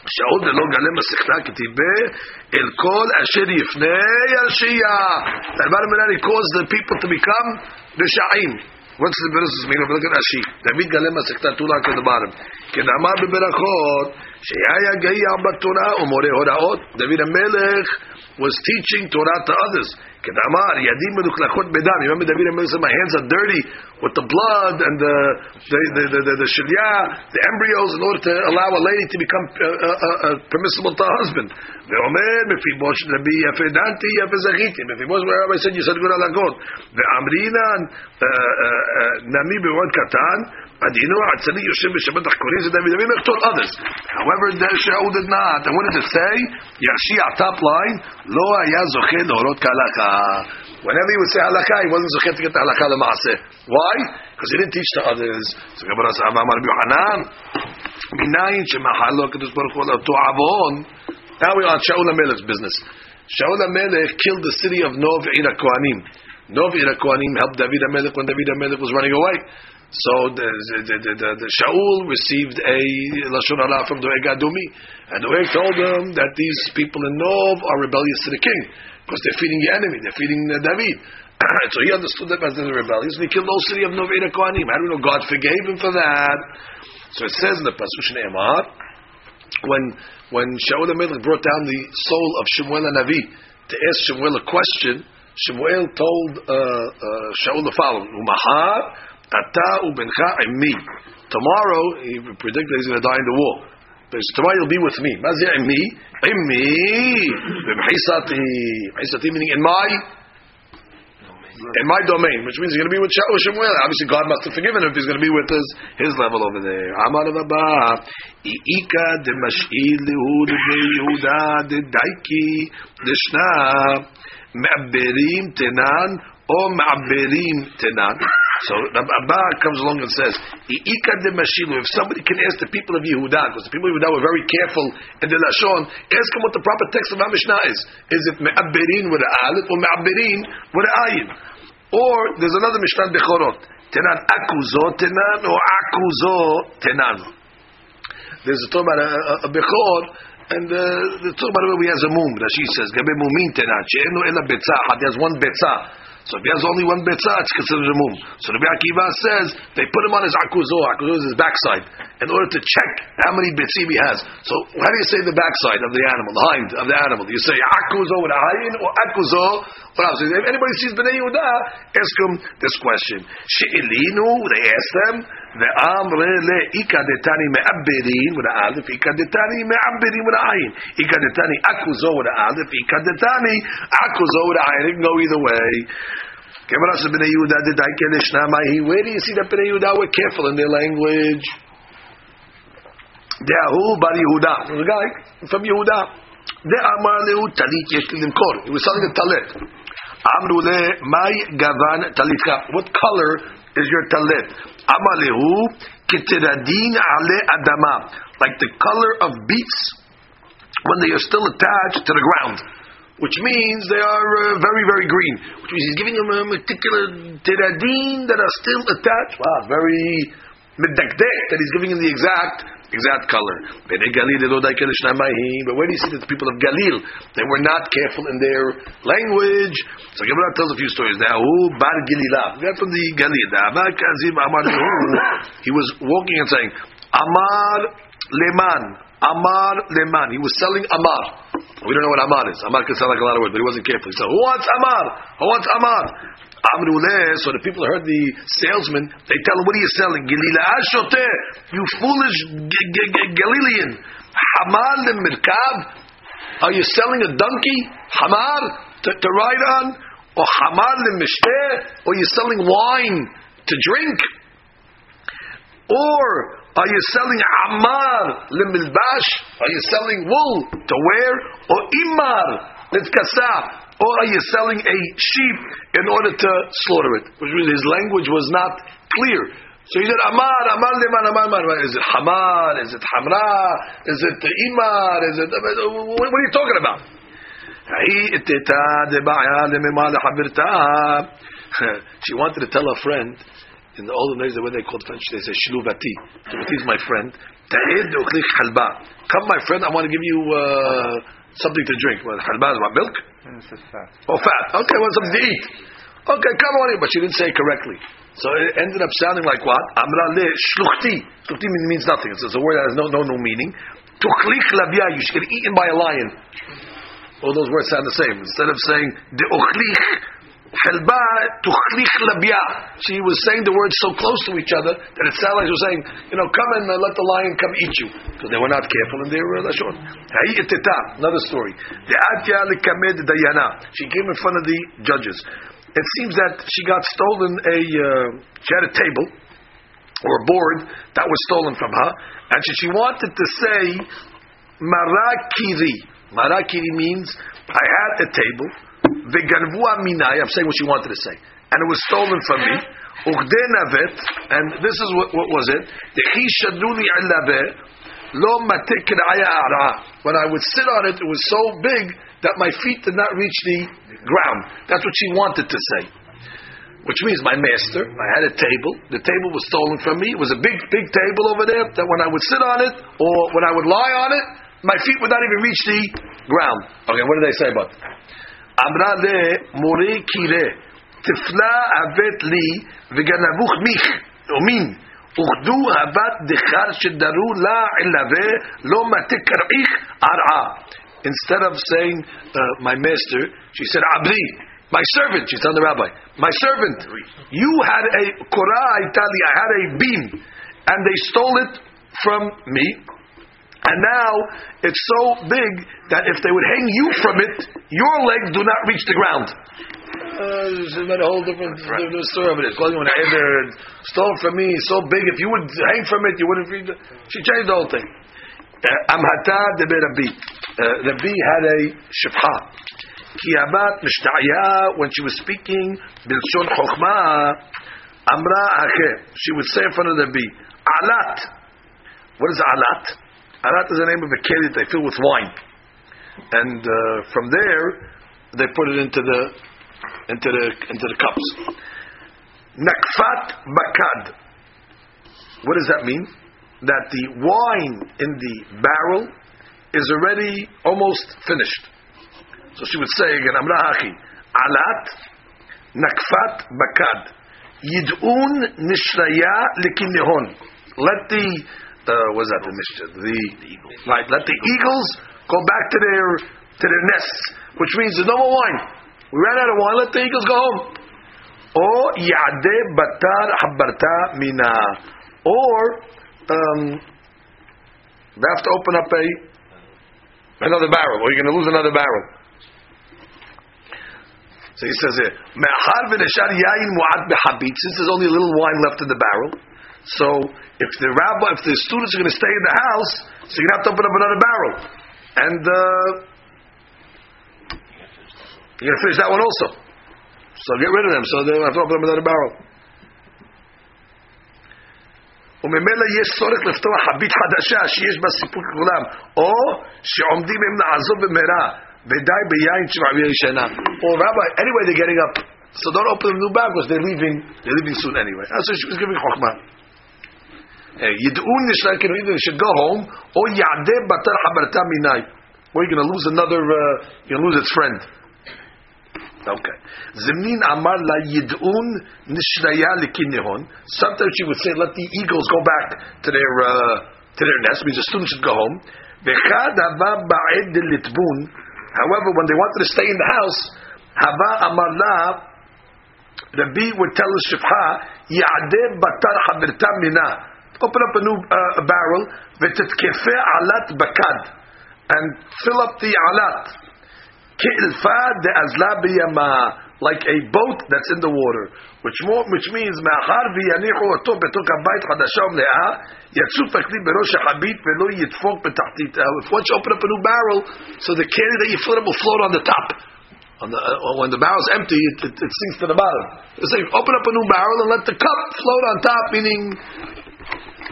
שעוד זה לא גלם השכלה כתיבה אל כל אשר יפנה אל שיעה. דבר מנה לקרוס דה פיפל תמיקם רשעים. What's the verse is made of the Gerashi? David Galema Sekta Tula Kedabarim. Kedama שהיה יגיע בתורה ומורה הוראות. David המלך was teaching Torah to others. כדאמר, ידים מלוכלכות בדם. Remember David המלך said, my hands are dirty with the blood and the the the the, the, the shilya, the embryos, in order to allow a lady to become uh, uh, uh, permissible to a husband. ואומר, מפיבוש רבי יפה דנתי יפה זכיתי. מפיבוש where Rabbi said, you said good halakot. ואמרינן נמי במועד קטן, Adinua taught others. However, Shaul did not. And what did it say? Yashi top line Lo Whenever he would say halakha, he wasn't zochet to get the halakha. Why? Because he didn't teach to others. So Gemara says, "Amar Rabbi Yohanan, minayin shemahalo kadosh baruch hu to avon." Now we're on Shaul Amelech's business. Shaul Amelech killed the city of Nov Ira Kohanim. Nov Ira Kohanim helped David Amelech when David Amelech was running away. So the, the, the, the, the Shaul received a lashon hara from the Adumi, and Doeg told him that these people in Nov are rebellious to the king because they're feeding the enemy, they're feeding uh, David. so he understood them as the rebellious, and he killed the whole city of Nov Novena Kohanim. How do we know God forgave him for that? So it says in the Pasuk Ne'emar, when when Shaul HaMelech brought down the soul of Shemuel Navi to ask Shemuel a question, Shemuel told uh, uh, Shaul the following: ata ubencha imi. Tomorrow, he predicted he's going to die in the war. But tomorrow you'll be with me. Mazir imi, imi, b'mchisati. Mchisati meaning in my in my domain, which means he's going to be with Shaul Shemuel. Obviously, God must have forgiven him if he's going to be with his, his level over there. Amar Rabba, Ika de Mash'il Lehud de Yehuda de Daiki de Shna, Me'aberim Tenan, or Me'aberim Tenan. So the Abba comes along and says, If somebody can ask the people of Yehuda, because the people of Yehuda were very careful in the Lashon, ask them what the proper text of our Mishnah is. Is it Me'aberin with Aleph or Me'aberin with Ayin? Or there's another Mishnah Bechorot. Tenan Akuzo Tenan or Akuzo Tenan. There's a talk about a, a, a Bechor, and uh, the talk about where we has a mum. Rashi says, Gabe mumin tenan, she'enu ela betzah, he has one betzah. So if he has only one betzah, it's considered a mum. So the Akiva says they put him on his akuzo. Akuzo is his backside in order to check how many betzim he has. So how do you say the backside of the animal, the hind of the animal? Do you say akuzo with a hayin or akuzo? Else? If anybody sees Bnei Yehuda, ask him this question. She'ilinu, they ask them, ואמר לאיכא דתני מעבדין ולאלף, איכא דתני מעבדין ולעין. איכא דתני אקוזו ולאלף, איכא דתני אקוזו ולעין. It can go either way. Where do you see that Bnei Yehuda were careful in their language? De'ahu bar Yehuda. There was a guy from Yehuda. De'amar lehu talit yesh limkor. He was selling a talit. Amru le mai gavan talitka. What color is your talit? Amalehu kitiradin ale adama, like the color of beets when they are still attached to the ground, which means they are uh, very very green. Which means he's giving them a particular tiradin that are still attached. Wow, very medakdek that he's giving him the exact exact color. But where do you see that the people of Galil they were not careful in their language? So Gemara tells a few stories. Bar Gilila, they're from the Galil. He was walking and saying, Amar Leman, Amar Leman. He was selling Amar. We don't know what Amar is. Amar can sound like a lot of words, but he wasn't careful. He said, Who wants Amar? Who wants Amar? So the people heard the salesman. They tell him, "What are you selling? You foolish Galilean. Hamar Mirkab. Are you selling a donkey? Hamar to, to ride on, or Hamar Mishteh? Or are you selling wine to drink? Or are you selling Amar Limilbash? Are you selling wool to wear? Or Imar Litkasa? Or are you selling a sheep in order to slaughter it? Which means his language was not clear. So he said, Amar, Amar, Leman, Amar, Amar. Is it Hamar? Is it Hamra? Is it Imar? Is it, what are you talking about? she wanted to tell her friend, in the olden days, when they called French, they say, Shluvati. Shluvati is my friend. Come, my friend, I want to give you uh, something to drink. What, halba is what, milk? fat. Oh, fat. Okay, want something to eat. Okay, come on in. But she didn't say it correctly. So it ended up sounding like what? Amra le shluchti. Shluchti means nothing. It's a word that has no, no, no meaning. Tuchlich labia. You should get eaten by a lion. All those words sound the same. Instead of saying de ochlich, Helba tuchlich labia. She was saying the words so close to each other that it sounded like she was saying, you know, come and uh, let the lion come eat you. Because they were not careful in their uh, lashon. Another story. She came in front of the judges. It seems that she got stolen a. Uh, she had a table or a board that was stolen from her, and she, she wanted to say marakiri. Marakiri means I had a table I'm saying what she wanted to say. And it was stolen from me. And this is what, what was it? When I would sit on it, it was so big that my feet did not reach the ground. That's what she wanted to say. Which means my master, I had a table. The table was stolen from me. It was a big, big table over there that when I would sit on it or when I would lie on it, my feet would not even reach the ground. Okay, what did they say about it? אמרה למורה קירה, תפלה הבט לי וגנבוך מיך, או מין, וכדו הבת דחר שדרו לה עלווה, לא מטה קרעיך ערעה. Instead of saying, uh, my master, she said, Abdi, my servant, she's telling the rabbi, my servant, you had a Korah Itali, I had a beam, and they stole it from me, and now it's so big that if they would hang you from it, your legs do not reach the ground. Uh, made a whole different, right. different story of it. Calling when Eder stole from me, so big. If you would hang from it, you wouldn't read. She changed the whole thing. Uh, Amhata de Rabbi. Uh, Rabbi had a shifha. Kiamat mishtaya when she was speaking bilshon chokhmah. Amra ache. She would say in front of the Rabbi, alat. What is alat? Alat is the name of a keli that they fill with wine, and uh, from there they put it into the into the into the cups. Nakfat bakad. What does that mean? That the wine in the barrel is already almost finished. So she would say again, Amra Hachi, Alat, Nakfat Bakad, Yid'un Nishraya Likinihon. Let the, uh, what's that, the, the, the eagles. Right, let the eagles go back to their, to their nests, which means there's no more wine. We ran out of wine, let the eagles go home. Or Ya'de Batar Habbarta Mina. Or, um, they have to open up a another barrel, or you're going to lose another barrel. So he says here, since there's only a little wine left in the barrel, so if the rabbi, if the students are going to stay in the house, so you're going to have to open up another barrel. And uh, you're going to finish that one also. So get rid of them, so they have to open up another barrel. וממילא יש צורך לפתוח חבית חדשה שיש בה סיפוק לכולם, או שעומדים הם לעזוב במהרה ודי ביין שמעביר ישנה. Or rabbi, anyway they're getting up, so don't open the new bag because they're leaving, they're leaving soon anyway. So she was giving chokhmah. Eh, yid'un nishlakin either they should go home or yadeh batar habarta minai. Or you're going to lose another, uh, you're going to lose its friend. Okay. Zimnin amar la yid'un nishnaya likinihon. Sometimes she would say, let the eagles go back to their, uh, to their nest, means the students should go home. Bechad hava baed li'tbun. However, when they wanted to stay in the house, Hava amar la. Rabbi would tell the Shifha, Ya'adeh batar habirta minah Open up a new uh, barrel, v'tetkefe alat bakad, and fill up the alat like a boat that's in the water, which more, which means מאחר ויניחו אותו בתוך הבית חדשה ומלאה, יצוף הכלי בראש החבית ולא ידפוק בתחתית. Once you open up a new barrel, so the candy that you fill up will float on the top. On the, uh, when the barrel is empty, it, it, it, sinks to the bottom. So you open up a new barrel and let the cup float on top, meaning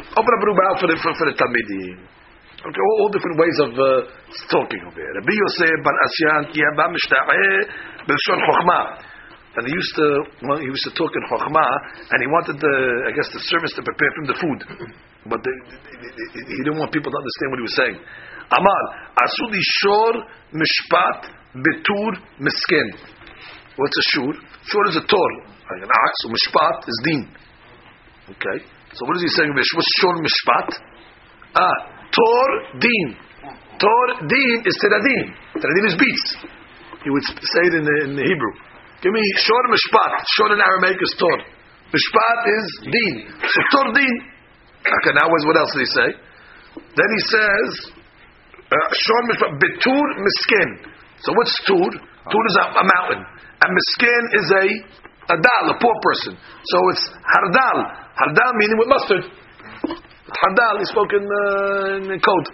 open up a new barrel for the, for, for the Talmidim. Okay, all, all different ways of uh, talking over here. Rabbi Yosef bar Asyan ki haba mishta'eh b'lshon chokhmah. And he used to well, he used to talk in chokhmah, and he wanted the I guess the servants to prepare him the food, but he didn't want people to understand what he was saying. Amar asud shor mishpat betur miskin. What's a shur? Shur is a tor. Like an so mishpat is din. Okay. So what is he saying? What's shor mishpat? Ah, Tor din. Tor din is teradin. Teradin is beats. He would say it in the, in the Hebrew. Give me shor mishpat. Shor in Aramaic is tor. Mishpat is din. So tor din. Okay, now what else did he say? Then he says uh, shor mishpat betur miskin. So what's tur? Tur is a, a mountain, and miskin is a a dal, a poor person. So it's hardal. Hardal meaning with mustard. Hadal is spoken uh, in code.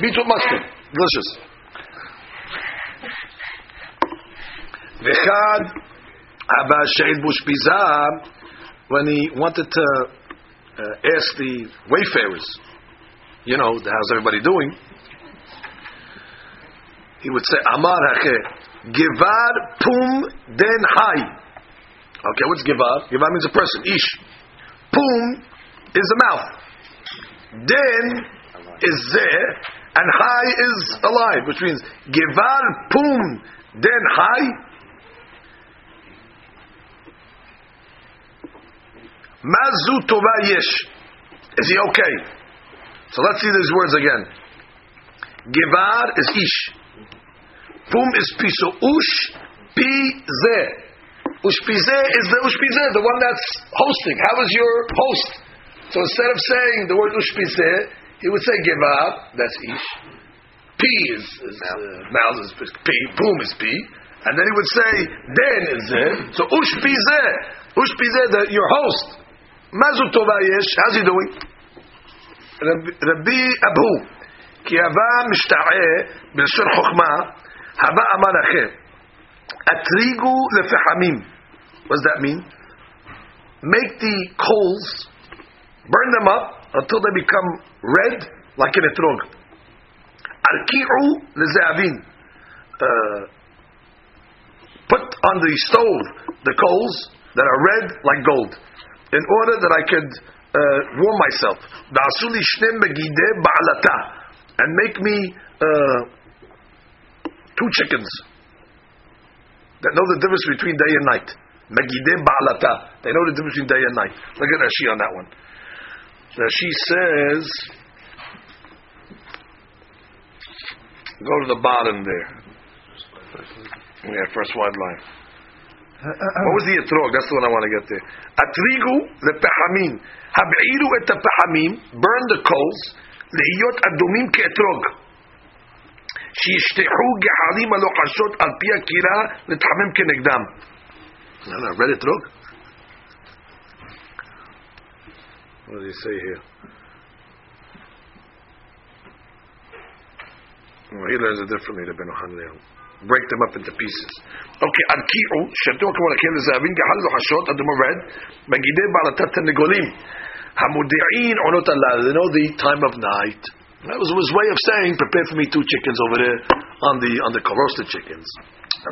Beets with mustard. Delicious. Vechad Abba Sheil Bush when he wanted to uh, ask the wayfarers, you know, how's everybody doing? He would say, Amar Hache, Givar Pum Den Hai. Okay, what's Givar? Givar means a person, Ish. Pum is the mouth. Din is there, and Chai is alive, which means Givar Pum Den Chai. Mazu Tova. Is he okay? So let's see these words again. Givar is Ish. Pum is Piso. Ush Pi Zeh. Ushpizeh is the Ushpizeh, the one that's hosting. How is your host? So instead of saying the word ushpiseh, he would say give up. That's ish. P is, is uh, mouth is p. Boom is p. And then he would say, Den is it. So Ushpizeh, Ushpizeh, your host. Mazu Tova Yesh, how's he doing? Rabbi Abu, כי הווה משתעה בלשון חוכמה, הווה אמר אחר, Atrigu lefehamim. What does that mean? Make the coals, burn them up until they become red, like an etrog. Arki'u lezeavin. Uh, put on the stove the coals that are red like gold, in order that I could uh, warm myself. Megide ba'alata. And make me uh, two chickens that know the difference between day and night. Megideh ba'alata. They know the difference between day and night. Look at Rashi on that one. Rashi says, go to the bottom there. Yeah, first wide line. what was the etrog? That's the one I want to get there. Atrigu lepehamim. Hab'iru et pehamim. Burn the coals. Lehiyot adumim ke'etrog. שישטחו גחלים הלוחשות על פי הקירה לתחמם כנגדם. Read it, Rog? What does he say here? Well, he learns it differently, the Ben break them up into pieces. Okay, arki'u, שתו כמו לקהל הזהבים, גחל לוחשות, אדומו red, מגידי בעלתת הנגולים, המודיעין עונות הלילה, they know the time of night. That was his way of saying, prepare for me two chickens over there on the on the roasted chickens.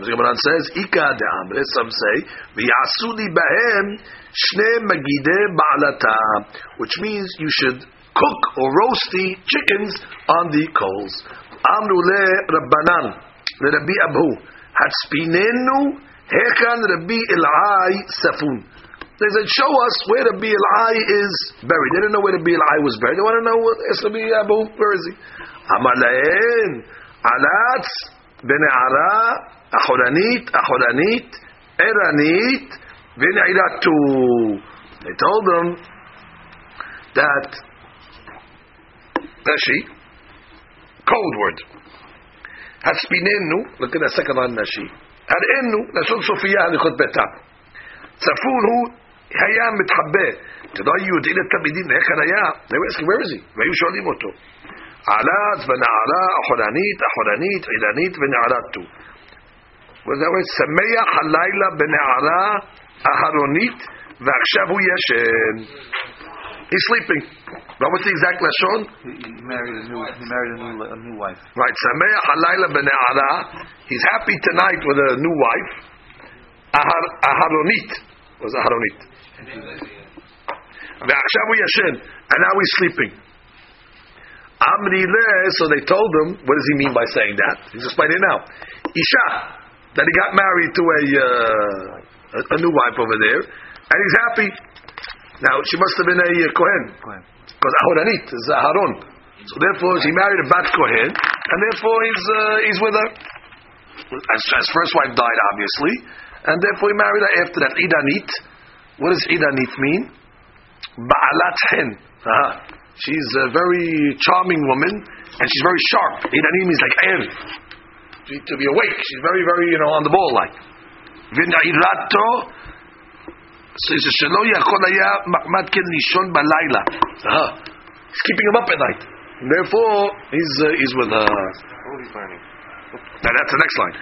The Gemara says, Ika de'amre, some say, v'yasu li bahem shne magide ba'alata, which means you should cook or roast the chickens on the coals. Amru le rabbanan, le Rabbi Abu, Hatspinenu Hekan Rabbi Elai Safun. They said, show us where Rabbi Elai is buried. They didn't know where Rabbi Elai was buried. They want to know where Rabbi Abu, where is he? Amalaen, Alatz, Bene'ara, Ahoranit, Ahoranit, Eranit, Vene'iratu. They told them that Rashi, code word. Haspinenu, look at the second line Nashi. Ar'enu, לשון סופיה הליכות ביתה. צפון הוא היה מתחבא. כדאי יודעים לתלמידים היכן היה. They were asking, where is he? והיו שואלים אותו. עלת ונערה, אחורנית, אחורנית, עילנית ונערתו. What is that word? שמח הלילה בנערה אהרונית, ועכשיו הוא ישן. He's sleeping. But what's the exact lashon? He married a new. He married a new, a new wife. Right. Sameach halayla b'ne'ara. He's happy tonight with a new wife. Ahar, aharonit was aharonit. Ve'achshavu yashin, and now he's sleeping. Amri So they told him, what does he mean by saying that? He's explaining it now. Isha, that he got married to a, uh, a, a new wife over there, and he's happy. Now she must have been a uh, kohen. Because Ahoranit is Aharon. So therefore he married a Bat Kohen, and therefore he's uh, he's with her. As his first wife died, obviously, and therefore he married her after that. Idanit. What does Idanit mean? Ba'alat. Uh-huh. She's a very charming woman, and she's very sharp. Idanit means like air. To be awake. She's very, very, you know, on the ball like. Ken lishon balayla. He's keeping him up at night. Therefore, he's, uh, he's with her. Now that's the next line.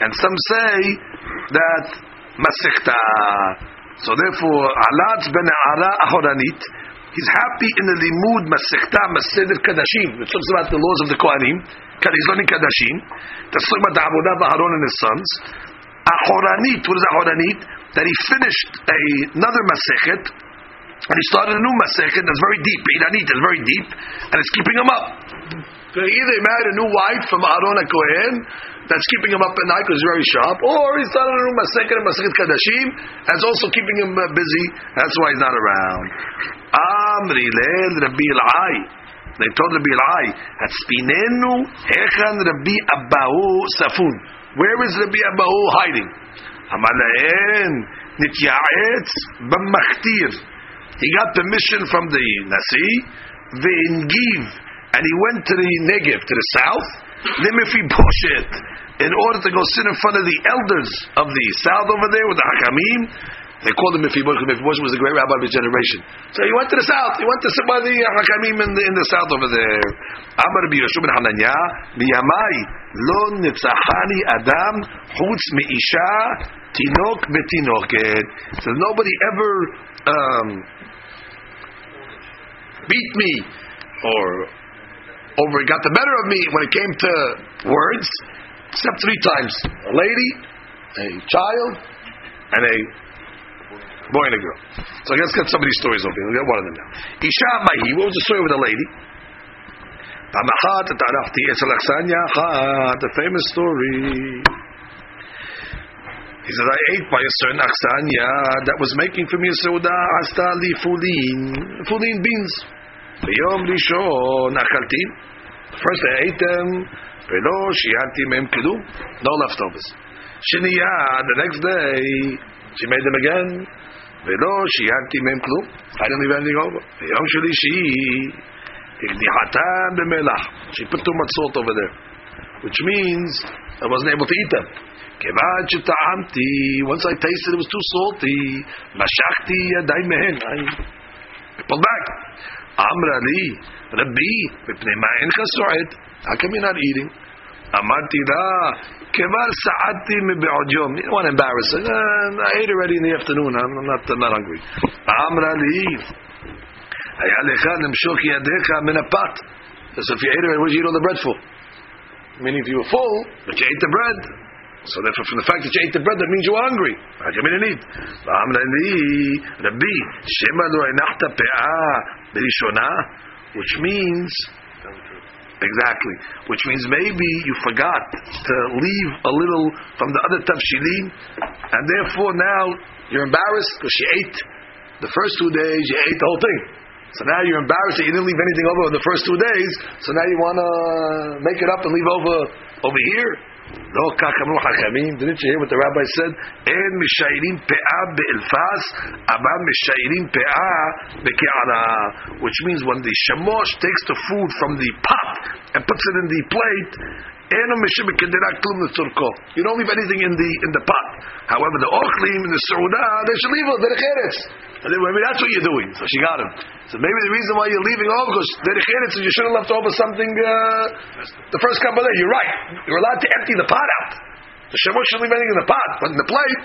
And some say that Masikta. So therefore, Alatz ben Ara Ahoranit, he's happy in the limud Masikta Maseder Kadashim, which talks about the laws of the Kohanim, Kadizoni Kadashim, that's talking about the Avodah of Aharon and his sons. Ahoranit, what is Ahoranit? that he finished a, another Masechet, and he started a new Masechet that's very deep. Iranit is very deep, and it's keeping him up. So either he married a new wife from Aaron Kohen that's keeping him up at night because he's very sharp, or he's not in a room Masechet and Masechet Kadashim, that's also keeping him uh, busy. That's why he's not around. Amri lel Rabbi Elai. They told Rabbi Elai, Hatzpinenu echan Rabbi Abahu Safun. Where is Rabbi Abahu hiding? Amalaen nityaetz b'machtir. He got permission from the Nasi, the Ingiv, and he went to the Negev, to the south, Limefi Boshet, in order to go sit in front of the elders of the south over there with the Hakamim, they called him Mefibosheth. Mefibosheth was a great rabbi of his generation. So he went to the south. He went to sit by the Hakamim in the, in the south over there. Amar Biyoshu Hananya, Biyamai, Lo Nitzahani Adam, Chutz Meisha, Tinok Betinoket. So nobody ever um, beat me or over got the better of me when it came to words, except three times: a lady, a child, and a boy and a girl. So let's get some of these stories over here. We'll get one of them now. Isha Mahi, what was the story with the lady? The famous story. He said, I ate by a certain aksanya that was making for me a soda, hasta li fulin, fulin beans. B'yom rishon achalti. First I ate them, velo shianti mem kedum, no leftovers. Shiniya, the next day, she made them again, velo shianti mem kedum. I didn't leave anything over. B'yom shlishi, ikdihatam b'melach. She put too much salt over there, which means I wasn't able to eat them. כיוון שטעמתי, once I tasted it was too salty, משכתי ידיי מהן. I pulled back. אמרה לי, רבי, מפני מה אינך סועד? How come you're not eating? אמרתי לה, כבר סעדתי מבעוד יום. You don't want to embarrass her. Uh, I ate already in the afternoon, I'm not, I'm not hungry. אמרה לי, היה לך למשוך ידיך מן הפת. So if you ate already, what did you eat all the bread for? Meaning if you were full, but you ate the bread, so therefore, from the fact that you ate the bread, that means you were hungry. How come you didn't eat? Rabbi, Shema lo enachta pe'ah berishona, which means exactly, which means maybe you forgot to leave a little from the other tafshilin, and therefore now you're embarrassed because you ate the first two days, you ate the whole thing. So now you're embarrassed that you didn't leave anything over in the first two days. So now you want to make it up and leave over over here. לא כך אמרו חכמים, didn't you hear what the rabbi said? אין משיירים פאה באלפס, אבל משיירים פאה בקערה. Which means when the shamosh takes the food from the pot and puts it in the plate, you don't leave anything in the in the pot. However, the ochlim in the sauda, they should leave it. They're Maybe that's what you're doing. So she got him. So maybe the reason why you're leaving over because they're you should have left over something uh, the first couple. You're right. You're allowed to empty the pot out. The shemush should leave anything in the pot, but in the plate,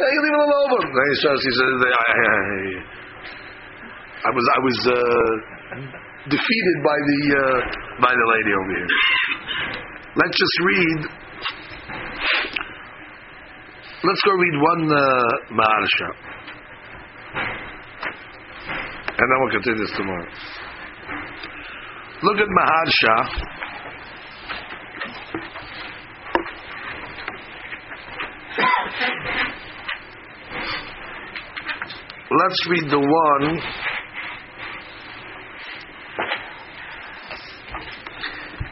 yeah, you leave it all over. He says, he says, I was I was uh, defeated by the uh, by the lady over here. Let's just read. Let's go read one uh, Maharsha. And then we'll continue this tomorrow. Look at Maharsha. Let's read the one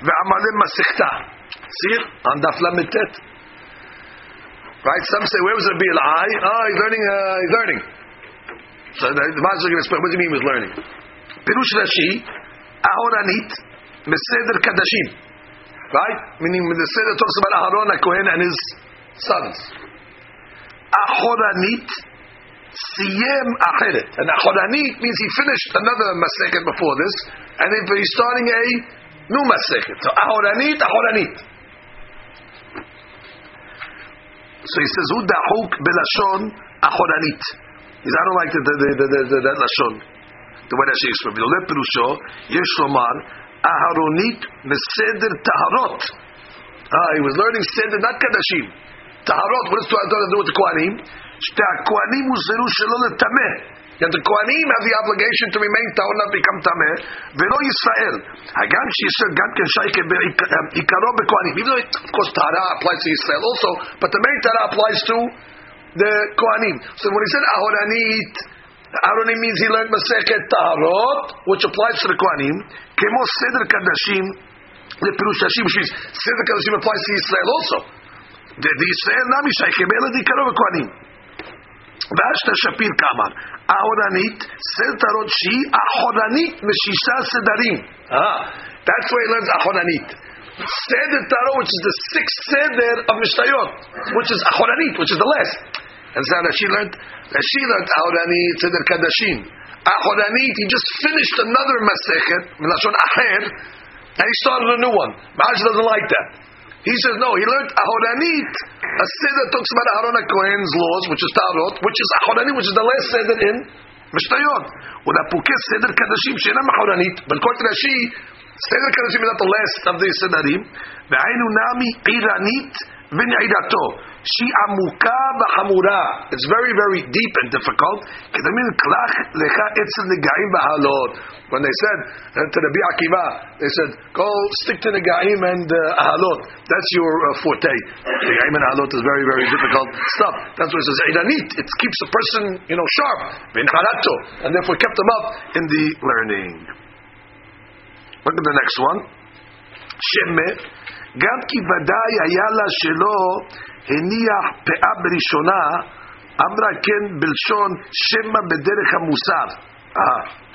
Ve'amalim Masechta. See it? On Daf Lamitet. Right? Some say, where was it be I? Oh, he's learning, uh, he's learning. So the, the Master going to explain, what do you mean he was learning? Pirush Rashi, Ahoranit, Meseder Kadashim. Right? Meaning the Seder talks about Aharon HaKohen and his sons. Ahoranit, Siyem Acheret. And Ahoranit means he finished another Maseket before this, and he's starting a new Masechet. So Ahoranit, Ahoranit. So he says, הוא דחוק בלשון אחורנית. Because I don't like the, the, the, the, the, the, the לשון. The way that she explained. וזה פירושו, יש לומר, אהרונית מסדר טהרות. Uh, he was learning סדר, not קדשים. טהרות, what does Torah do with the כהנים? שתי הכהנים הוזהרו שלא לטמא. That the Kohanim have the obligation to remain Tahor, not become Tameh, Velo Yisrael. Hagam Yisrael Gam Ken Shaike um, Ikaro Bekohanim. Even though, of course, Tahara applies to Israel also, but the main Tahara applies to the Kohanim. So when he said Ahoranit, Aharonim means he learned Masechet Taharot, which applies to the Kohanim. Kemo Seder Kadashim, the Pirush Hashim, which means Seder Kadashim applies to Israel also. The, the Israel Nami Shaike Bela Ikaro Bekohanim. ואשתא שפיר קמר, האורנית, סלטרות שהיא אחורנית משישה סדרים. That's why he learns אחורנית. Seder Taro, which is the sixth seder of Mishnayot, which is Ahoranit, which is the last. And so she learned, she learned Ahoranit, Seder Kadashim. Ahoranit, he just finished another Masechet, Melashon Aher, and he started a new one. Ma'aj doesn't like that. He says, no, he learned Ahoranit, a Seder talks about Aharon HaKohen's laws, which is Tarot, which is Ahoranit, which is the last Seder in Mishnayot. ולפוקי סדר קדשים שאינם אחורנית, בלקוט רש"י, סדר קדשים is not the last of the סדרים, והיינו נמי עירנית ונעירתו, she amuka b'hamura. It's very, very deep and difficult. When they said uh, to Rabbi Akiva, they said, go stick to the gaim and uh. That's your uh, forte. gaim and halot is very, very difficult stuff. That's what it says. It keeps a person, you know, sharp. And therefore kept them up in the learning. Look at the next one. Shemme. גם כי ודאי היה לה שלא הניח פאה בראשונה, אמרה כן בלשון שמא בדרך המוסר. Ah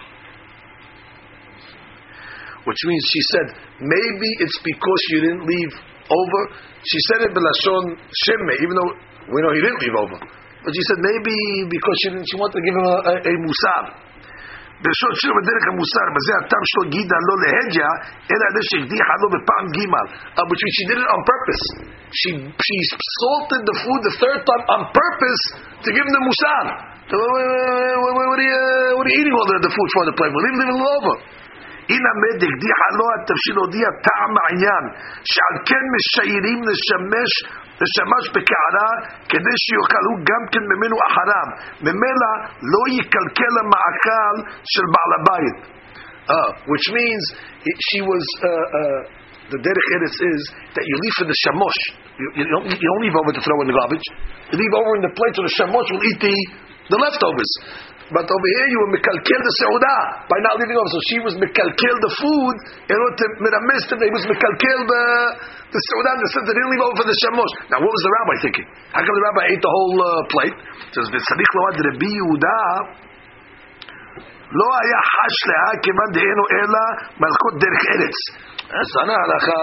which means she said maybe it's because you didn't leave over. She said it belashon shemme, even though we know he didn't leave over. But she said maybe because she didn't, she wanted to give him a, a, a musar. בלשון שיר בדרך המוסר, בזה הטעם שלו גידה לא להג'ה, אלא על זה שהקדיחה לו בפעם ג' But she did it on purpose. She, she salted the food the third time on purpose to give him the musar. What, what, what, are you, what are you eating all the, the food for the plate? Well, leave, leave it over. הנה מדק דיחה לו התבשיל הודיע טעם העניין שעל כן משיירים לשמש לשמש בקערה כדי שיאכלו גם כן ממנו אחריו ממילא לא יקלקל המאכל של בעל הבית uh, which means she was uh, uh, the derech eretz is that you leave for the shamosh you, you, don't, you don't leave over to throw in the garbage you leave over in the plate so the shamosh will eat the, the leftovers but over here you were mekalkel the seudah by not leaving over. So she was mekalkel the food in order to miramis them. He was mekalkel the the seudah in the sense they didn't leave over for the shamosh. Now what was the rabbi thinking? How come the rabbi ate the whole uh, plate? It says v'tzadich load Rabbi Yehuda לא היה חש לה כיוון דהיינו אלא מלכות דרך ארץ. That's not הלכה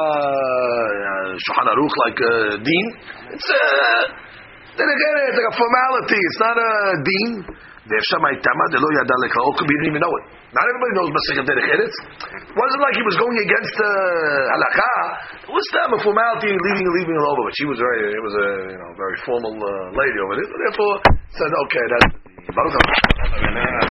שולחן ערוך like a deen. It's a דרך ארץ, like a formality. It's not a deen. Could be even know it. Not everybody knows Masechet Derech Eretz. It wasn't like he was going against the uh, halakha. It was them a formality, leaving leaving it over. But she was very, it was a you know very formal uh, lady over there. Therefore, said okay, that's.